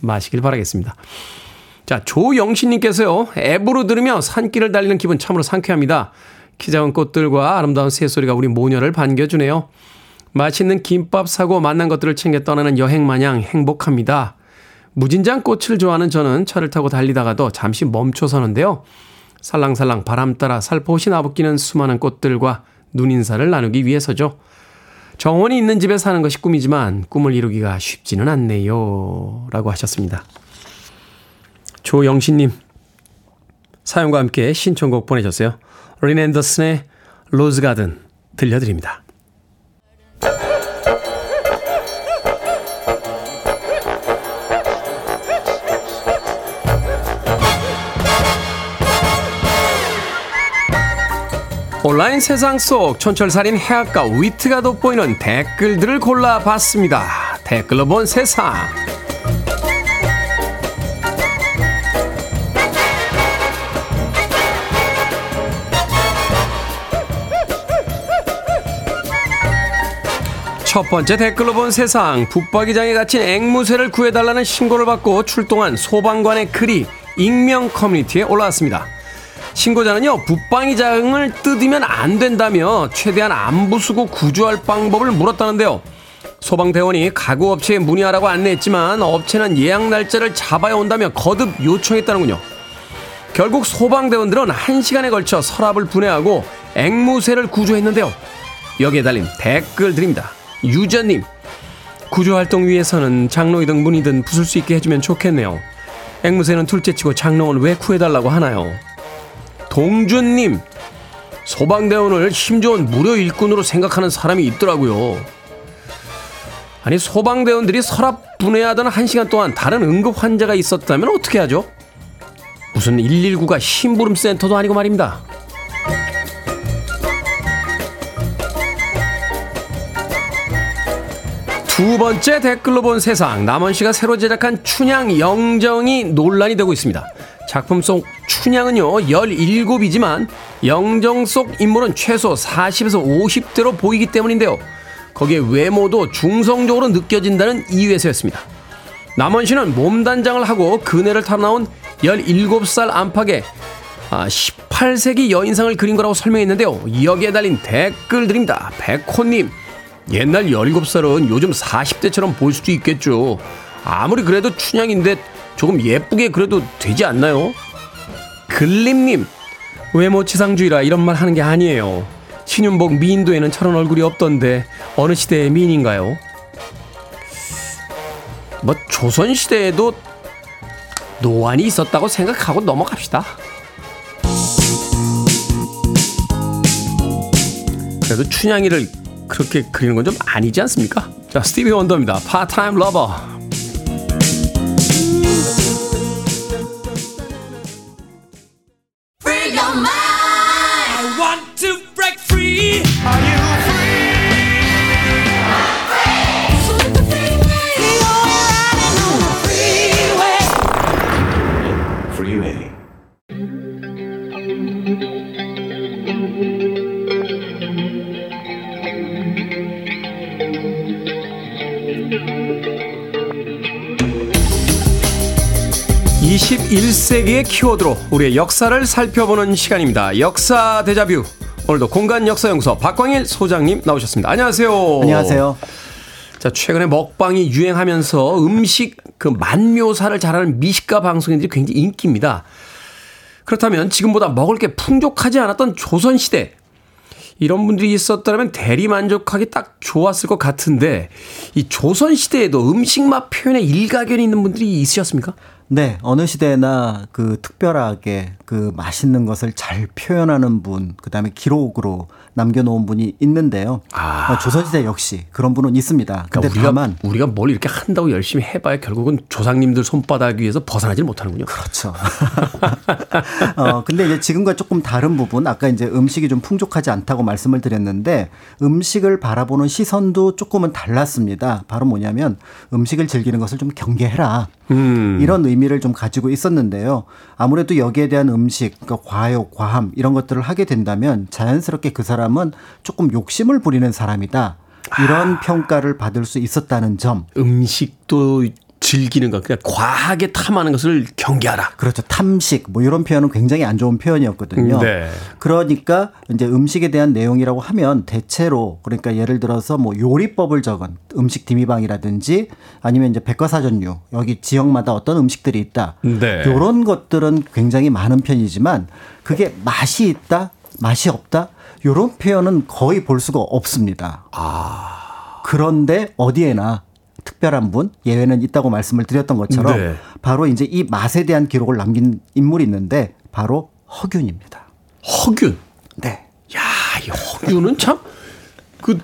마시길 바라겠습니다. 자, 조영신님께서요, 앱으로 들으며 산길을 달리는 기분 참으로 상쾌합니다. 키 작은 꽃들과 아름다운 새소리가 우리 모녀를 반겨주네요. 맛있는 김밥 사고 만난 것들을 챙겨 떠나는 여행 마냥 행복합니다. 무진장 꽃을 좋아하는 저는 차를 타고 달리다가도 잠시 멈춰서는데요. 살랑살랑 바람 따라 살포시 나부끼는 수많은 꽃들과 눈인사를 나누기 위해서죠. 정원이 있는 집에 사는 것이 꿈이지만 꿈을 이루기가 쉽지는 않네요. 라고 하셨습니다. 조영신님 사연과 함께 신청곡 보내셨어요. 린 앤더슨의 로즈가든 들려드립니다. 온라인 세상 속 천철살인 해악과 위트가 돋보이는 댓글들을 골라봤습니다. 댓글로 본 세상. 첫 번째 댓글로 본 세상 붙박이장에 갇힌 앵무새를 구해달라는 신고를 받고 출동한 소방관의 글이 익명 커뮤니티에 올라왔습니다. 신고자는요 붙박이장을 뜯으면 안 된다며 최대한 안 부수고 구조할 방법을 물었다는데요. 소방대원이 가구업체에 문의하라고 안내했지만 업체는 예약 날짜를 잡아야 온다며 거듭 요청했다는군요. 결국 소방대원들은 1시간에 걸쳐 서랍을 분해하고 앵무새를 구조했는데요. 여기에 달린 댓글 드립니다. 유저님, 구조활동 위해서는 장롱이든 문이든 부술 수 있게 해주면 좋겠네요. 앵무새는 둘째치고 장롱은 왜 구해달라고 하나요? 동준님, 소방대원을 힘 좋은 무료 일꾼으로 생각하는 사람이 있더라고요. 아니, 소방대원들이 서랍 분해하던 한 시간 동안 다른 응급 환자가 있었다면 어떻게 하죠? 무슨 119가 심부름 센터도 아니고 말입니다. 두 번째 댓글로 본 세상 남원 씨가 새로 제작한 춘향 영정이 논란이 되고 있습니다. 작품 속 춘향은요 17이지만 영정 속 인물은 최소 40에서 50대로 보이기 때문인데요. 거기에 외모도 중성적으로 느껴진다는 이유에서였습니다. 남원 씨는 몸단장을 하고 그네를 타러 나온 17살 안팎의 18세기 여인상을 그린 거라고 설명했는데요. 여기에 달린 댓글들입니다. 백호님 옛날 17살은 요즘 40대처럼 보일 수도 있겠죠. 아무리 그래도 춘향인데 조금 예쁘게 그래도 되지 않나요? 글림님, 외모 지상주의라 이런 말 하는 게 아니에요. 신윤복 미인도에는 저런 얼굴이 없던데 어느 시대의 미인인가요? 뭐 조선시대에도 노안이 있었다고 생각하고 넘어갑시다. 그래도 춘향이를 그렇게 그리는 건 좀 아니지 않습니까? 자, 스티비 원더입니다. 파타임 러버. 21세기의 키워드로 우리의 역사를 살펴보는 시간입니다. 역사 대자뷰. 오늘도 공간 역사 연구소 박광일 소장님 나오셨습니다. 안녕하세요. 안녕하세요. 자, 최근에 먹방이 유행하면서 음식 그 만묘사를 잘하는 미식가 방송인들이 굉장히 인기입니다. 그렇다면 지금보다 먹을 게 풍족하지 않았던 조선 시대. 이런 분들이 있었다면 대리 만족하기 딱 좋았을 것 같은데 이 조선 시대에도 음식 맛 표현에 일가견이 있는 분들이 있으셨습니까? 네, 어느 시대나 그 특별하게 그 맛있는 것을 잘 표현하는 분, 그 다음에 기록으로 남겨놓은 분이 있는데요. 아. 어, 조선시대 역시 그런 분은 있습니다. 근데 그러니까 우리가, 다만 우리가 뭘 이렇게 한다고 열심히 해봐야 결국은 조상님들 손바닥 위에서 벗어나질 못하는군요. 그렇죠. 어, 근데 이제 지금과 조금 다른 부분, 아까 이제 음식이 좀 풍족하지 않다고 말씀을 드렸는데 음식을 바라보는 시선도 조금은 달랐습니다. 바로 뭐냐면 음식을 즐기는 것을 좀 경계해라. 음. 이런 의미 를 좀 가지고 있었는데요. 아무래도 여기에 대한 음식, 그러니까 과욕, 과함 이런 것들을 하게 된다면 자연스럽게 그 사람은 조금 욕심을 부리는 사람이다. 이런 평가를 받을 수 있었다는 점. 음식도 즐기는 것, 그러니까 과하게 탐하는 것을 경계하라. 그렇죠. 탐식 뭐 이런 표현은 굉장히 안 좋은 표현이었거든요. 네. 그러니까 이제 음식에 대한 내용이라고 하면 대체로 그러니까 예를 들어서 뭐 요리법을 적은 음식 디미방이라든지 아니면 이제 백과사전류 여기 지역마다 어떤 음식들이 있다. 네. 요런 것들은 굉장히 많은 편이지만 그게 맛이 있다, 맛이 없다. 요런 표현은 거의 볼 수가 없습니다. 그런데 어디에나 특별한 분 예외는 있다고 말씀을 드렸던 것처럼 네. 바로 이제 이 맛에 대한 기록을 남긴 인물이 있는데 바로 허균입니다. 허균. 네. 야, 이 허균은 참, 그,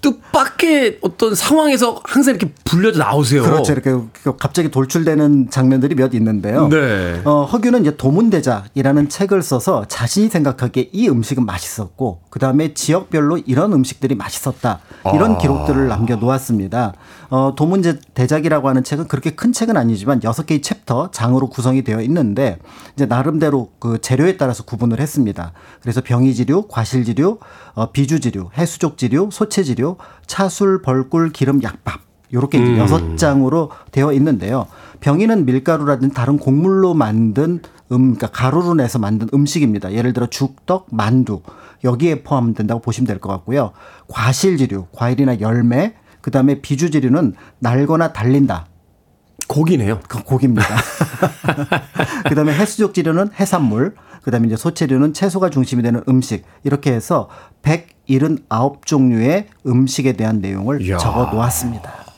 뜻밖의 어떤 상황에서 항상 이렇게 불려져 나오세요. 그렇죠. 이렇게 갑자기 돌출되는 장면들이 몇 있는데요. 네. 어, 허균은 이제 도문대작이라는 책을 써서 자신이 생각하기에 이 음식은 맛있었고 그 다음에 지역별로 이런 음식들이 맛있었다 이런 아. 기록들을 남겨 놓았습니다. 어, 도문대작이라고 하는 책은 그렇게 큰 책은 아니지만 여섯 개의 챕터 장으로 구성이 되어 있는데 이제 나름대로 그 재료에 따라서 구분을 했습니다. 그래서 병이지류, 과실지류, 어, 비주지류, 해수족지류, 소체지류, 차술, 벌꿀, 기름, 약밥. 요렇게 음. 여섯 장으로 되어 있는데요. 병이는 밀가루라든지 다른 곡물로 만든 음, 그러니까 가루로 내서 만든 음식입니다. 예를 들어 죽떡, 만두 여기에 포함된다고 보시면 될 것 같고요. 과실지류, 과일이나 열매, 그 다음에 비주지류는 날거나 달린다. 고기네요. 그 고기입니다. 그 다음에 해수족 지류는 해산물, 그 다음에 이제 소체류는 채소가 중심이 되는 음식. 이렇게 해서 179종류의 음식에 대한 내용을 이야. 적어 놓았습니다.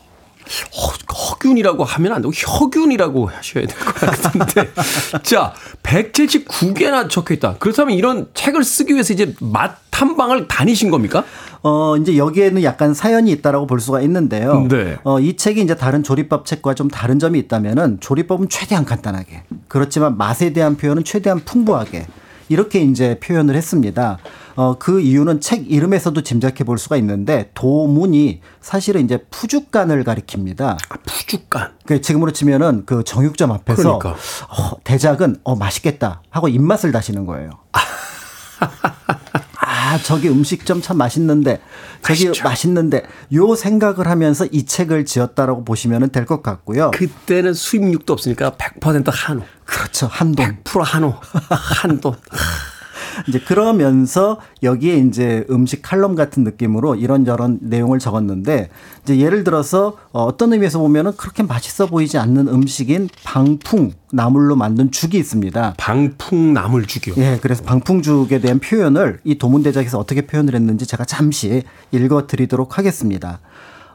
허, 허균이라고 하면 안 되고 혁균이라고 하셔야 될 것 같은데. 자, 179개나 적혀 있다. 그렇다면 이런 책을 쓰기 위해서 이제 맛 탐방을 다니신 겁니까? 어, 이제 여기에는 약간 사연이 있다라고 볼 수가 있는데요. 네. 어, 이 책이 이제 다른 조리법 책과 좀 다른 점이 있다면은 조리법은 최대한 간단하게. 그렇지만 맛에 대한 표현은 최대한 풍부하게. 이렇게 이제 표현을 했습니다. 어, 그 이유는 책 이름에서도 짐작해 볼 수가 있는데 도문이 사실은 이제 푸죽간을 가리킵니다. 아, 푸죽간. 그 지금으로 치면은 그 정육점 앞에서 그러니까. 어, 대작은 어 맛있겠다 하고 입맛을 다시는 거예요. 아 저기 음식점 참 맛있는데 저기 맛있죠. 맛있는데 요 생각을 하면서 이 책을 지었다라고 보시면 될 것 같고요. 그때는 수입육도 없으니까 100% 한우. 그렇죠 한돈 100% 한우. 한돈. 이제 그러면서 여기에 이제 음식 칼럼 같은 느낌으로 이런저런 내용을 적었는데 이제 예를 들어서 어, 어떤 의미에서 보면은 그렇게 맛있어 보이지 않는 음식인 방풍 나물로 만든 죽이 있습니다. 방풍 나물 죽이요. 예, 그래서 방풍죽에 대한 표현을 이 도문대작에서 어떻게 표현을 했는지 제가 잠시 읽어 드리도록 하겠습니다.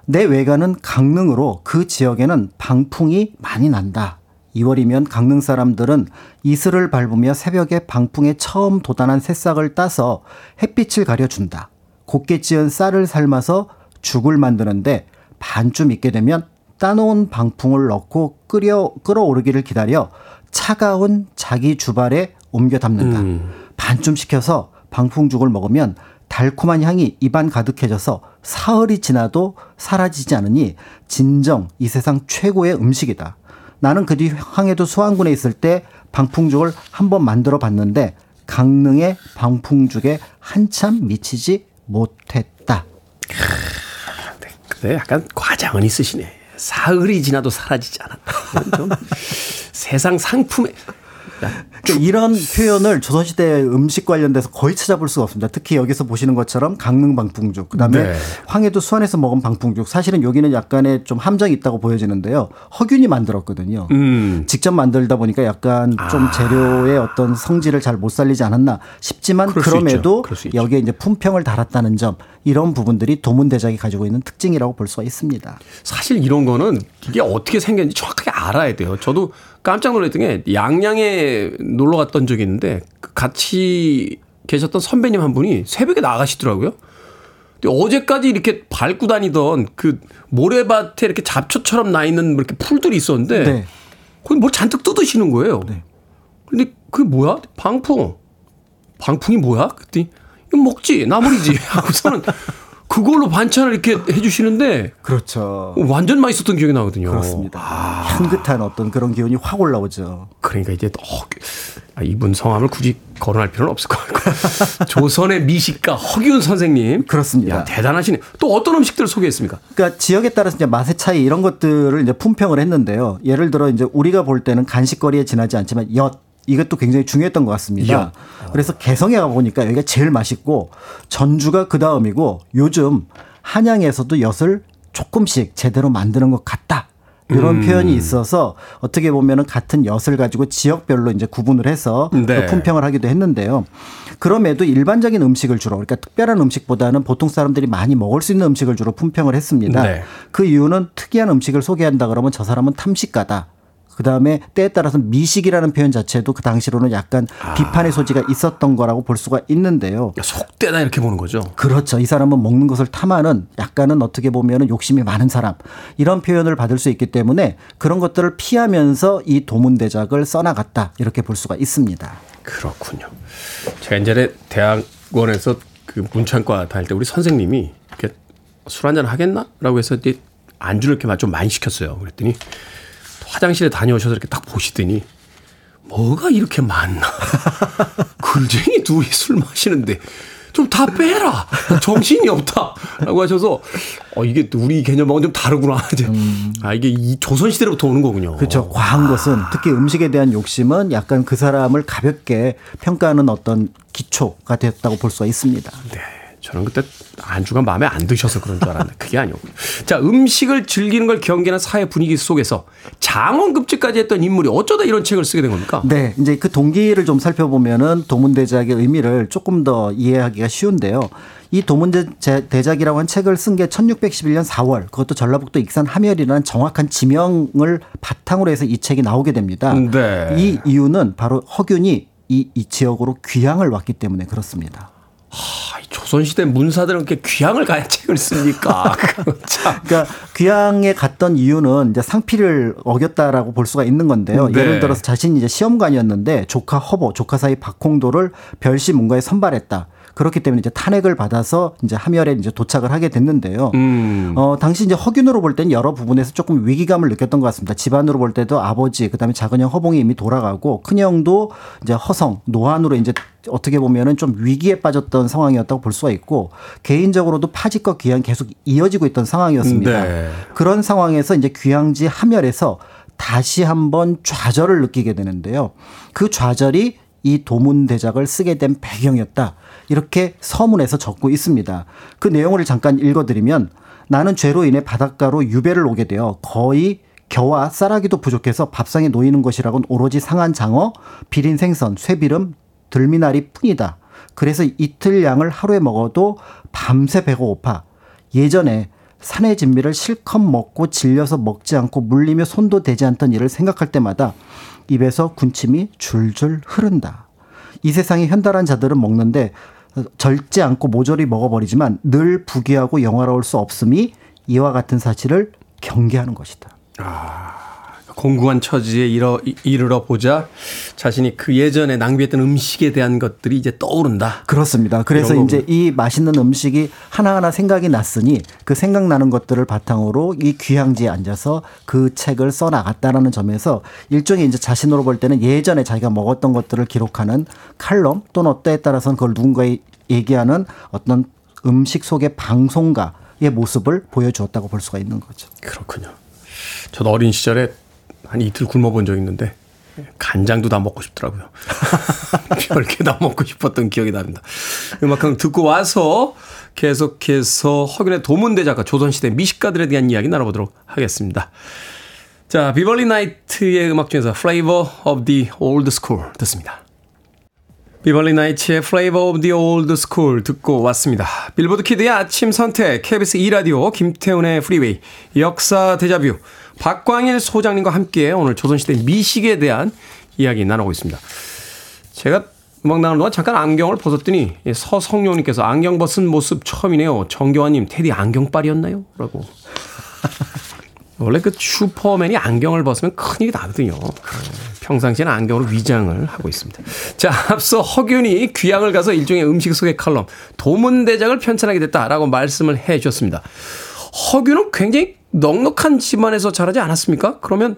내 외가는 강릉으로 그 지역에는 방풍이 많이 난다. 2월이면 강릉 사람들은 이슬을 밟으며 새벽에 방풍에 처음 돋아난 새싹을 따서 햇빛을 가려준다. 곱게 찌은 쌀을 삶아서 죽을 만드는데 반쯤 익게 되면 따놓은 방풍을 넣고 끓여 끓어오르기를 기다려 차가운 자기 주발에 옮겨 담는다. 반쯤 식혀서 방풍죽을 먹으면 달콤한 향이 입안 가득해져서 사흘이 지나도 사라지지 않으니 진정 이 세상 최고의 음식이다. 나는 그 뒤 황해도 수안군에 있을 때 방풍죽을 한 번 만들어 봤는데 강릉의 방풍죽에 한참 미치지 못했다. 근데 약간 과장은 있으시네. 사흘이 지나도 사라지지 않았다. 세상 상품에 그러니까 이런 표현을 조선시대 음식 관련돼서 거의 찾아볼 수가 없습니다. 특히 여기서 보시는 것처럼 강릉 방풍죽, 그다음에 네. 황해도 수안에서 먹은 방풍죽. 사실은 여기는 약간의 좀 함정이 있다고 보여지는데요. 허균이 만들었거든요. 음. 직접 만들다 보니까 약간 좀 재료의 어떤 성질을 잘 못 살리지 않았나 싶지만. 그럼에도. 여기에 이제 품평을 달았다는 점 이런 부분들이 도문 대작이 가지고 있는 특징이라고 볼 수가 있습니다. 사실 이런 거는 이게 어떻게 생겼는지 정확하게 알아야 돼요. 저도 깜짝 놀랐던 게 양양에 놀러 갔던 적이 있는데 그 같이 계셨던 선배님 한 분이 새벽에 나가시더라고요. 근데 어제까지 이렇게 밟고 다니던 그 모래밭에 이렇게 잡초처럼 나 있는 뭐 이렇게 풀들이 있었는데 네. 거기 뭘 잔뜩 뜯으시는 거예요. 근데 그게 뭐야? 방풍. 방풍이 뭐야? 그랬더니 이거 먹지 나물이지 하고서는 그걸로 반찬을 이렇게 해주시는데 그렇죠. 완전 맛있었던 기억이 나거든요. 그렇습니다. 향긋한 어떤 그런 기운이 확 올라오죠. 그러니까 이제 어, 아, 이분 성함을 굳이 거론할 필요는 없을 것 같고 조선의 미식가 허기훈 선생님 그렇습니다. 야, 대단하시네. 또 어떤 음식들을 소개했습니까? 그러니까 지역에 따라서 이제 맛의 차이 이런 것들을 이제 품평을 했는데요. 예를 들어 이제 우리가 볼 때는 간식거리에 지나지 않지만 엿 이것도 굉장히 중요했던 것 같습니다. 엿. 그래서 개성에 가 보니까 여기가 제일 맛있고 전주가 그 다음이고 요즘 한양에서도 엿을 조금씩 제대로 만드는 것 같다. 이런 음. 표현이 있어서 어떻게 보면은 같은 엿을 가지고 지역별로 이제 구분을 해서 네. 또 품평을 하기도 했는데요. 그럼에도 일반적인 음식을 주로 그러니까 특별한 음식보다는 보통 사람들이 많이 먹을 수 있는 음식을 주로 품평을 했습니다. 네. 그 이유는 특이한 음식을 소개한다 그러면 저 사람은 탐식가다. 그 다음에 때에 따라서 미식이라는 표현 자체도 그 당시로는 약간 비판의 소지가 있었던 거라고 볼 수가 있는데요. 속되다 이렇게 보는 거죠. 그렇죠. 이 사람은 먹는 것을 탐하는 약간은 어떻게 보면은 욕심이 많은 사람 이런 표현을 받을 수 있기 때문에 그런 것들을 피하면서 이 도문대작을 써나갔다 이렇게 볼 수가 있습니다. 그렇군요. 제가 이전에 대학원에서 그 문창과 다닐 때 우리 선생님이 술 한잔 하겠나? 라고 해서 안주를 이렇게 좀 많이 시켰어요. 그랬더니 화장실에 다녀오셔서 이렇게 딱 보시더니 뭐가 이렇게 많나? 글쟁이 둘이 술 마시는데 좀 다 빼라. 정신이 없다. 라고 하셔서 어, 이게 우리 개념하고는 좀 다르구나. 이제 아, 이게 이 조선시대로부터 오는 거군요. 그렇죠. 과한 것은 특히 음식에 대한 욕심은 약간 그 사람을 가볍게 평가하는 어떤 기초가 됐다고 볼 수가 있습니다. 네. 저는 그때 안주가 마음에 안 드셔서 그런 줄 알았는데 그게 아니었군요. 자, 음식을 즐기는 걸 경계하는 사회 분위기 속에서 장원급제까지 했던 인물이 어쩌다 이런 책을 쓰게 된 겁니까? 네, 이제 그 동기를 좀 살펴보면은 도문대작의 의미를 조금 더 이해하기가 쉬운데요. 이 도문대작이라고 한 책을 쓴 게 1611년 4월, 그것도 전라북도 익산 함열이라는 정확한 지명을 바탕으로 해서 이 책이 나오게 됩니다. 네. 이 이유는 바로 허균이 이, 이 지역으로 귀향을 왔기 때문에 그렇습니다. 아, 조선시대 문사들은 그렇게 귀향을 가야 책을 씁니까? 참. 그러니까 귀향에 갔던 이유는 이제 상피를 어겼다라고 볼 수가 있는 건데요. 네. 예를 들어서 자신이 이제 시험관이었는데 조카 허보, 조카 사이 박홍도를 별시 문과에 선발했다. 그렇기 때문에 이제 탄핵을 받아서 이제 함열에 이제 도착을 하게 됐는데요. 음. 어, 당시 이제 허균으로 볼 때는 여러 부분에서 조금 위기감을 느꼈던 것 같습니다. 집안으로 볼 때도 아버지, 그 다음에 작은 형 허봉이 이미 돌아가고 큰 형도 이제 허성, 노안으로 이제 어떻게 보면은 좀 위기에 빠졌던 상황이었다고 볼 수가 있고 개인적으로도 파직과 귀향 계속 이어지고 있던 상황이었습니다. 네. 그런 상황에서 이제 귀향지 함열에서 다시 한번 좌절을 느끼게 되는데요. 그 좌절이 이 도문 대작을 쓰게 된 배경이었다. 이렇게 서문에서 적고 있습니다. 그 내용을 잠깐 읽어드리면 나는 죄로 인해 바닷가로 유배를 오게 되어 거의 겨와 쌀아기도 부족해서 밥상에 놓이는 것이라곤 오로지 상한 장어, 비린 생선, 쇠비름, 들미나리 뿐이다. 그래서 이틀 양을 하루에 먹어도 밤새 배가 고파. 예전에 산의 진미를 실컷 먹고 질려서 먹지 않고 물리며 손도 대지 않던 일을 생각할 때마다 입에서 군침이 줄줄 흐른다. 이 세상에 현달한 자들은 먹는데 절지 않고 모조리 먹어버리지만 늘 부귀하고 영화로울 수 없음이 이와 같은 사실을 경계하는 것이다. 공공한 처지에 이르러, 이르러 보자 자신이 그 예전에 낭비했던 음식에 대한 것들이 이제 떠오른다. 그렇습니다. 그래서 이제 이 맛있는 음식이 하나하나 생각이 났으니 그 생각나는 것들을 바탕으로 이 귀향지에 앉아서 그 책을 써 나갔다라는 점에서 일종의 이제 자신으로 볼 때는 예전에 자기가 먹었던 것들을 기록하는 칼럼 또는 어때에 따라서는 그걸 누군가에 얘기하는 어떤 음식 속의 방송가의 모습을 보여주었다고 볼 수가 있는 거죠. 그렇군요. 저도 어린 시절에 한 이틀 굶어본 적 있는데 간장도 다 먹고 싶더라고요. 별게 다 먹고 싶었던 기억이 납니다. 음악 한 듣고 와서 계속해서 허균의 도문대 작가 조선시대 미식가들에 대한 이야기 나눠보도록 하겠습니다. 자, 비벌리 나이트의 음악 중에서 Flavor of the Old School 듣습니다. 비벌리 나이트의 Flavor of the Old School 듣고 왔습니다. 빌보드 키드의 아침 선택, KBS 2라디오, 김태훈의 Freeway, 역사 데자뷰, 박광일 소장님과 함께 오늘 조선시대 미식에 대한 이야기 나누고 있습니다. 제가 음악 나가는 동안 잠깐 안경을 벗었더니 서성용님께서 안경 벗은 모습 처음이네요. 정교환님, 테디 안경빨이었나요? 라고. 원래 그 슈퍼맨이 안경을 벗으면 큰일이 나거든요. 평상시에는 안경으로 위장을 하고 있습니다. 자, 앞서 허균이 귀향을 가서 일종의 음식 속의 칼럼, 도문대작을 편찬하게 됐다라고 말씀을 해 주셨습니다. 허균은 굉장히 넉넉한 집안에서 자라지 않았습니까? 그러면,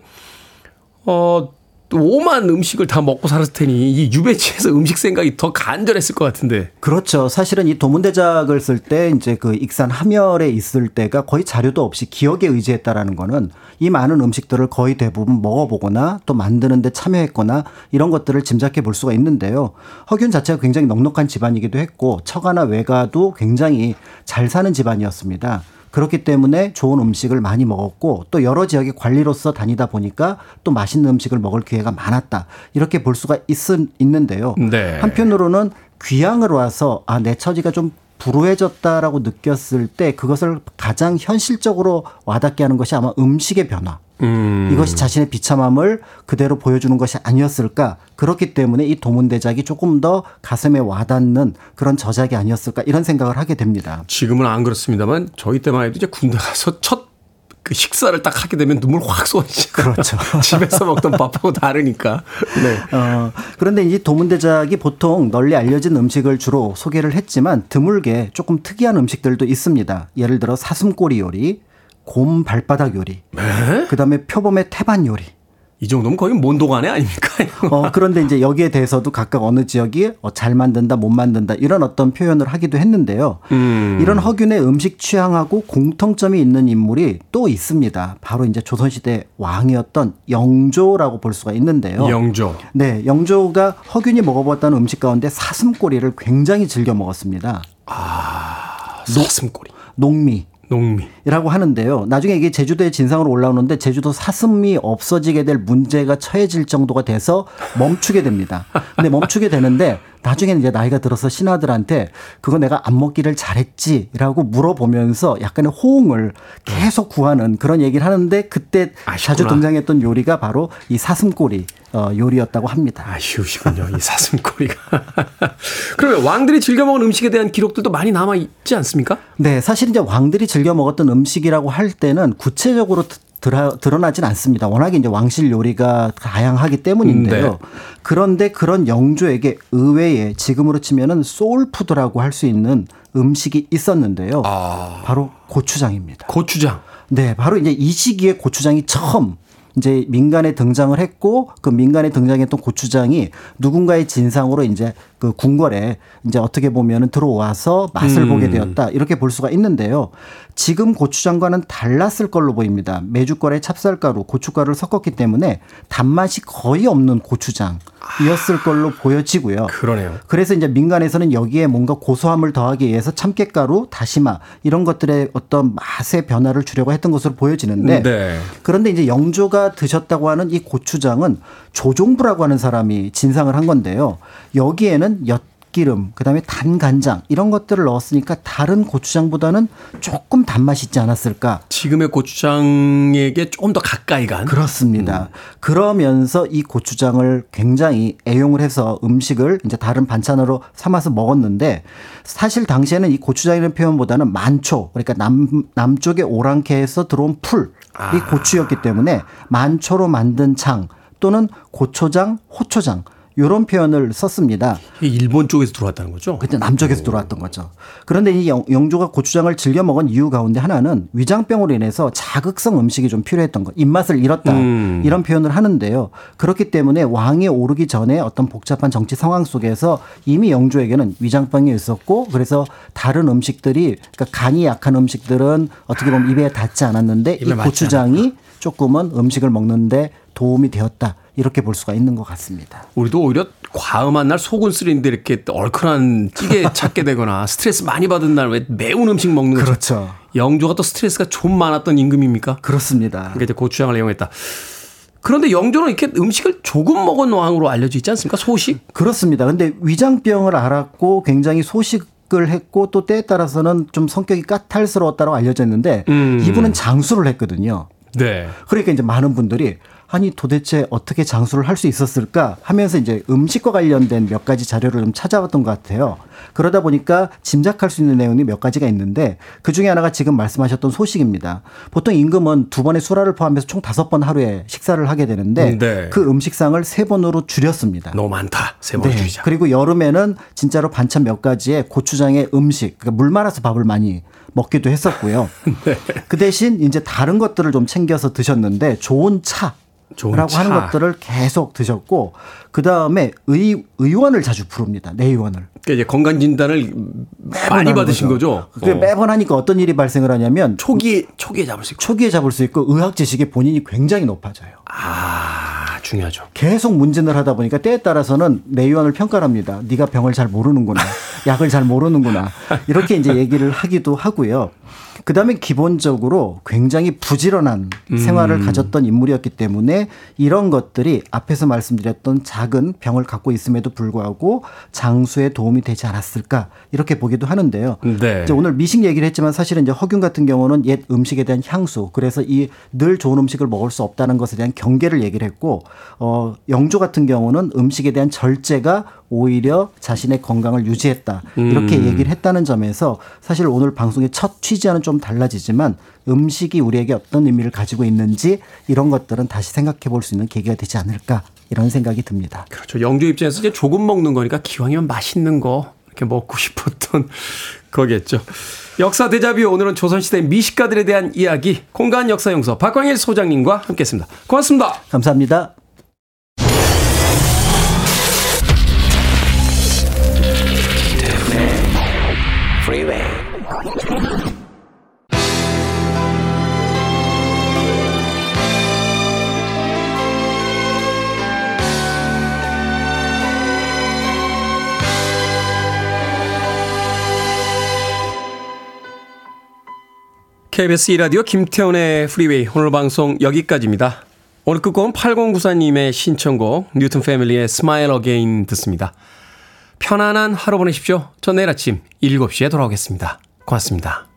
어, 오만 음식을 다 먹고 살았을 테니 이 유배지에서 음식 생각이 더 간절했을 것 같은데. 그렇죠. 사실은 이 도문대작을 쓸 때 이제 그 익산 함열에 있을 때가 거의 자료도 없이 기억에 의지했다라는 거는 이 많은 음식들을 거의 대부분 먹어보거나 또 만드는데 참여했거나 이런 것들을 짐작해 볼 수가 있는데요. 허균 자체가 굉장히 넉넉한 집안이기도 했고 처가나 외가도 굉장히 잘 사는 집안이었습니다. 그렇기 때문에 좋은 음식을 많이 먹었고 또 여러 지역의 관리로서 다니다 보니까 또 맛있는 음식을 먹을 기회가 많았다. 이렇게 볼 수가 있, 있는데요. 네. 한편으로는 귀향을 와서 아, 내 처지가 좀 불우해졌다라고 느꼈을 때 그것을 가장 현실적으로 와닿게 하는 것이 아마 음식의 변화. 음. 이것이 자신의 비참함을 그대로 보여주는 것이 아니었을까. 그렇기 때문에 이 도문대작이 조금 더 가슴에 와닿는 그런 저작이 아니었을까 이런 생각을 하게 됩니다. 지금은 안 그렇습니다만 저희 때만 해도 이제 군대 가서 첫 그 식사를 딱 하게 되면 눈물 확 쏟아지죠. 그렇죠. 집에서 먹던 밥하고 다르니까. 네. 어, 그런데 이 도문대작이 보통 널리 알려진 음식을 주로 소개를 했지만 드물게 조금 특이한 음식들도 있습니다. 예를 들어 사슴꼬리 요리, 곰 발바닥 요리, 네? 그다음에 표범의 태반 요리. 이 정도면 거의 몬도가네 아닙니까? 어, 그런데 이제 여기에 대해서도 각각 어느 지역이 어, 잘 만든다, 못 만든다 이런 어떤 표현을 하기도 했는데요. 음. 이런 허균의 음식 취향하고 공통점이 있는 인물이 또 있습니다. 바로 이제 조선시대 왕이었던 영조라고 볼 수가 있는데요. 영조. 네, 영조가 허균이 먹어봤다는 음식 가운데 사슴꼬리를 굉장히 즐겨 먹었습니다. 아, 사슴꼬리. 농미. 농미. 이라고 하는데요. 나중에 이게 제주도의 진상으로 올라오는데 제주도 사슴이 없어지게 될 문제가 처해질 정도가 돼서 멈추게 됩니다. 근데 멈추게 되는데 나중에 이제 나이가 들어서 신하들한테 그거 내가 안 먹기를 잘했지라고 물어보면서 약간의 호응을 계속 구하는 그런 얘기를 하는데 그때 자주 아쉽구나. 등장했던 요리가 바로 이 사슴꼬리 어, 요리였다고 합니다. 아쉬우시군요. 이 사슴꼬리가. 그러면 왕들이 즐겨 먹은 음식에 대한 기록들도 많이 남아 있지 않습니까? 네, 사실 이제 왕들이 즐겨 먹었던 음식이라고 할 때는 구체적으로 드러, 드러나진 않습니다. 워낙에 이제 왕실 요리가 다양하기 때문인데요. 네. 그런데 그런 영조에게 의외의 지금으로 치면은 소울푸드라고 할 수 있는 음식이 있었는데요. 바로 고추장입니다. 고추장. 네, 바로 이제 이 시기에 고추장이 처음 이제 민간에 등장을 했고 그 민간에 등장했던 고추장이 누군가의 진상으로 이제 그 궁궐에 이제 어떻게 보면은 들어와서 맛을 음. 보게 되었다 이렇게 볼 수가 있는데요. 지금 고추장과는 달랐을 걸로 보입니다. 메주가루에 찹쌀가루, 고춧가루를 섞었기 때문에 단맛이 거의 없는 고추장이었을 걸로 보여지고요. 그러네요. 그래서 이제 민간에서는 여기에 뭔가 고소함을 더하기 위해서 참깨가루, 다시마 이런 것들의 어떤 맛의 변화를 주려고 했던 것으로 보여지는데 네. 그런데 이제 영조가 드셨다고 하는 이 고추장은 조종부라고 하는 사람이 진상을 한 건데요. 여기에는 엿기름, 그다음에 단 간장 이런 것들을 넣었으니까 다른 고추장보다는 조금 단맛이 있지 않았을까? 지금의 고추장에게 조금 더 가까이 간. 그렇습니다. 그러면서 이 고추장을 굉장히 애용을 해서 음식을 이제 다른 반찬으로 삼아서 먹었는데 사실 당시에는 이 고추장이라는 표현보다는 만초 그러니까 남 남쪽의 오랑캐에서 들어온 풀이 고추였기 때문에 만초로 만든 장 또는 고초장, 호초장 이런 표현을 썼습니다. 일본 쪽에서 들어왔다는 거죠? 그때 남쪽에서 들어왔던 거죠. 그런데 이 영- 영조가 고추장을 즐겨 먹은 이유 가운데 하나는 위장병으로 인해서 자극성 음식이 좀 필요했던 것, 입맛을 잃었다 음. 이런 표현을 하는데요. 그렇기 때문에 왕이 오르기 전에 어떤 복잡한 정치 상황 속에서 이미 영조에게는 위장병이 있었고 그래서 다른 음식들이 그러니까 간이 약한 음식들은 어떻게 보면 입에 닿지 않았는데 이 입에 맞지 고추장이 조금은 음식을 먹는데 도움이 되었다 이렇게 볼 수가 있는 것 같습니다. 우리도 오히려 과음한 날 속은 쓰리는데 이렇게 얼큰한 찌개 찾게 되거나 스트레스 많이 받은 날 왜 매운 음식 먹는 거죠? 그렇죠. 영조가 또 스트레스가 좀 많았던 임금입니까? 그렇습니다. 그러니까 이제 고추장을 이용했다. 그런데 영조는 이렇게 음식을 조금 먹은 왕으로 알려져 있지 않습니까? 소식? 그렇습니다. 근데 위장병을 앓았고 굉장히 소식 을 했고 또 때에 따라서는 좀 성격이 까탈스러웠다고 알려져 있는데 음. 이분은 장수를 했거든요. 네. 그러니까 이제 많은 분들이 아니 도대체 어떻게 장수를 할 수 있었을까 하면서 이제 음식과 관련된 몇 가지 자료를 좀 찾아봤던 것 같아요. 그러다 보니까 짐작할 수 있는 내용이 몇 가지가 있는데 그 중에 하나가 지금 말씀하셨던 소식입니다. 보통 임금은 두 번의 수라를 포함해서 총 다섯 번 하루에 식사를 하게 되는데 네. 그 음식상을 세 번으로 줄였습니다. 너무 많다. 세번 네. 줄이자. 그리고 여름에는 진짜로 반찬 몇 가지에 고추장에 음식, 그러니까 물 말아서 밥을 많이 먹기도 했었고요. 네. 그 대신 이제 다른 것들을 좀 챙겨서 드셨는데 좋은 차. 라고 차. 하는 것들을 계속 드셨고 그 다음에 의 의원을 자주 부릅니다 내 의원을 그러니까 이제 건강 진단을 많이 받으신 거죠. 그게 어. 매번 하니까 어떤 일이 발생을 하냐면 초기에 초기에 잡을 수 있고. 초기에 잡을 수 있고 의학 지식이 본인이 굉장히 높아져요. 아 중요하죠. 계속 문진을 하다 보니까 때에 따라서는 내유한을 평가합니다. 네가 병을 잘 모르는구나. 약을 잘 모르는구나. 이렇게 이제 얘기를 하기도 하고요. 그다음에 기본적으로 굉장히 부지런한 음. 생활을 가졌던 인물이었기 때문에 이런 것들이 앞에서 말씀드렸던 작은 병을 갖고 있음에도 불구하고 장수에 도움 이 되지 않았을까 이렇게 보기도 하는데요. 네. 이제 오늘 미식 얘기를 했지만 사실은 이제 허균 같은 경우는 옛 음식에 대한 향수 그래서 이 늘 좋은 음식을 먹을 수 없다는 것에 대한 경계를 얘기를 했고 어 영조 같은 경우는 음식에 대한 절제가 오히려 자신의 건강을 유지했다 이렇게 음. 얘기를 했다는 점에서 사실 오늘 방송의 첫 취지와는 좀 달라지지만 음식이 우리에게 어떤 의미를 가지고 있는지 이런 것들은 다시 생각해 볼 수 있는 계기가 되지 않을까 이런 생각이 듭니다. 그렇죠. 영주 입장에서 이제 조금 먹는 거니까 기왕이면 맛있는 거 이렇게 먹고 싶었던 거겠죠. 역사 대자뷰 오늘은 조선시대 미식가들에 대한 이야기 공간 역사 용서 박광일 소장님과 함께했습니다. 고맙습니다. 감사합니다. KBS 2라디오 김태훈의 Freeway 오늘 방송 여기까지입니다. 오늘 끝곡은 8094님의 신청곡 뉴튼 패밀리의 Smile Again 듣습니다. 편안한 하루 보내십시오. 전 내일 아침 7시에 돌아오겠습니다. 고맙습니다.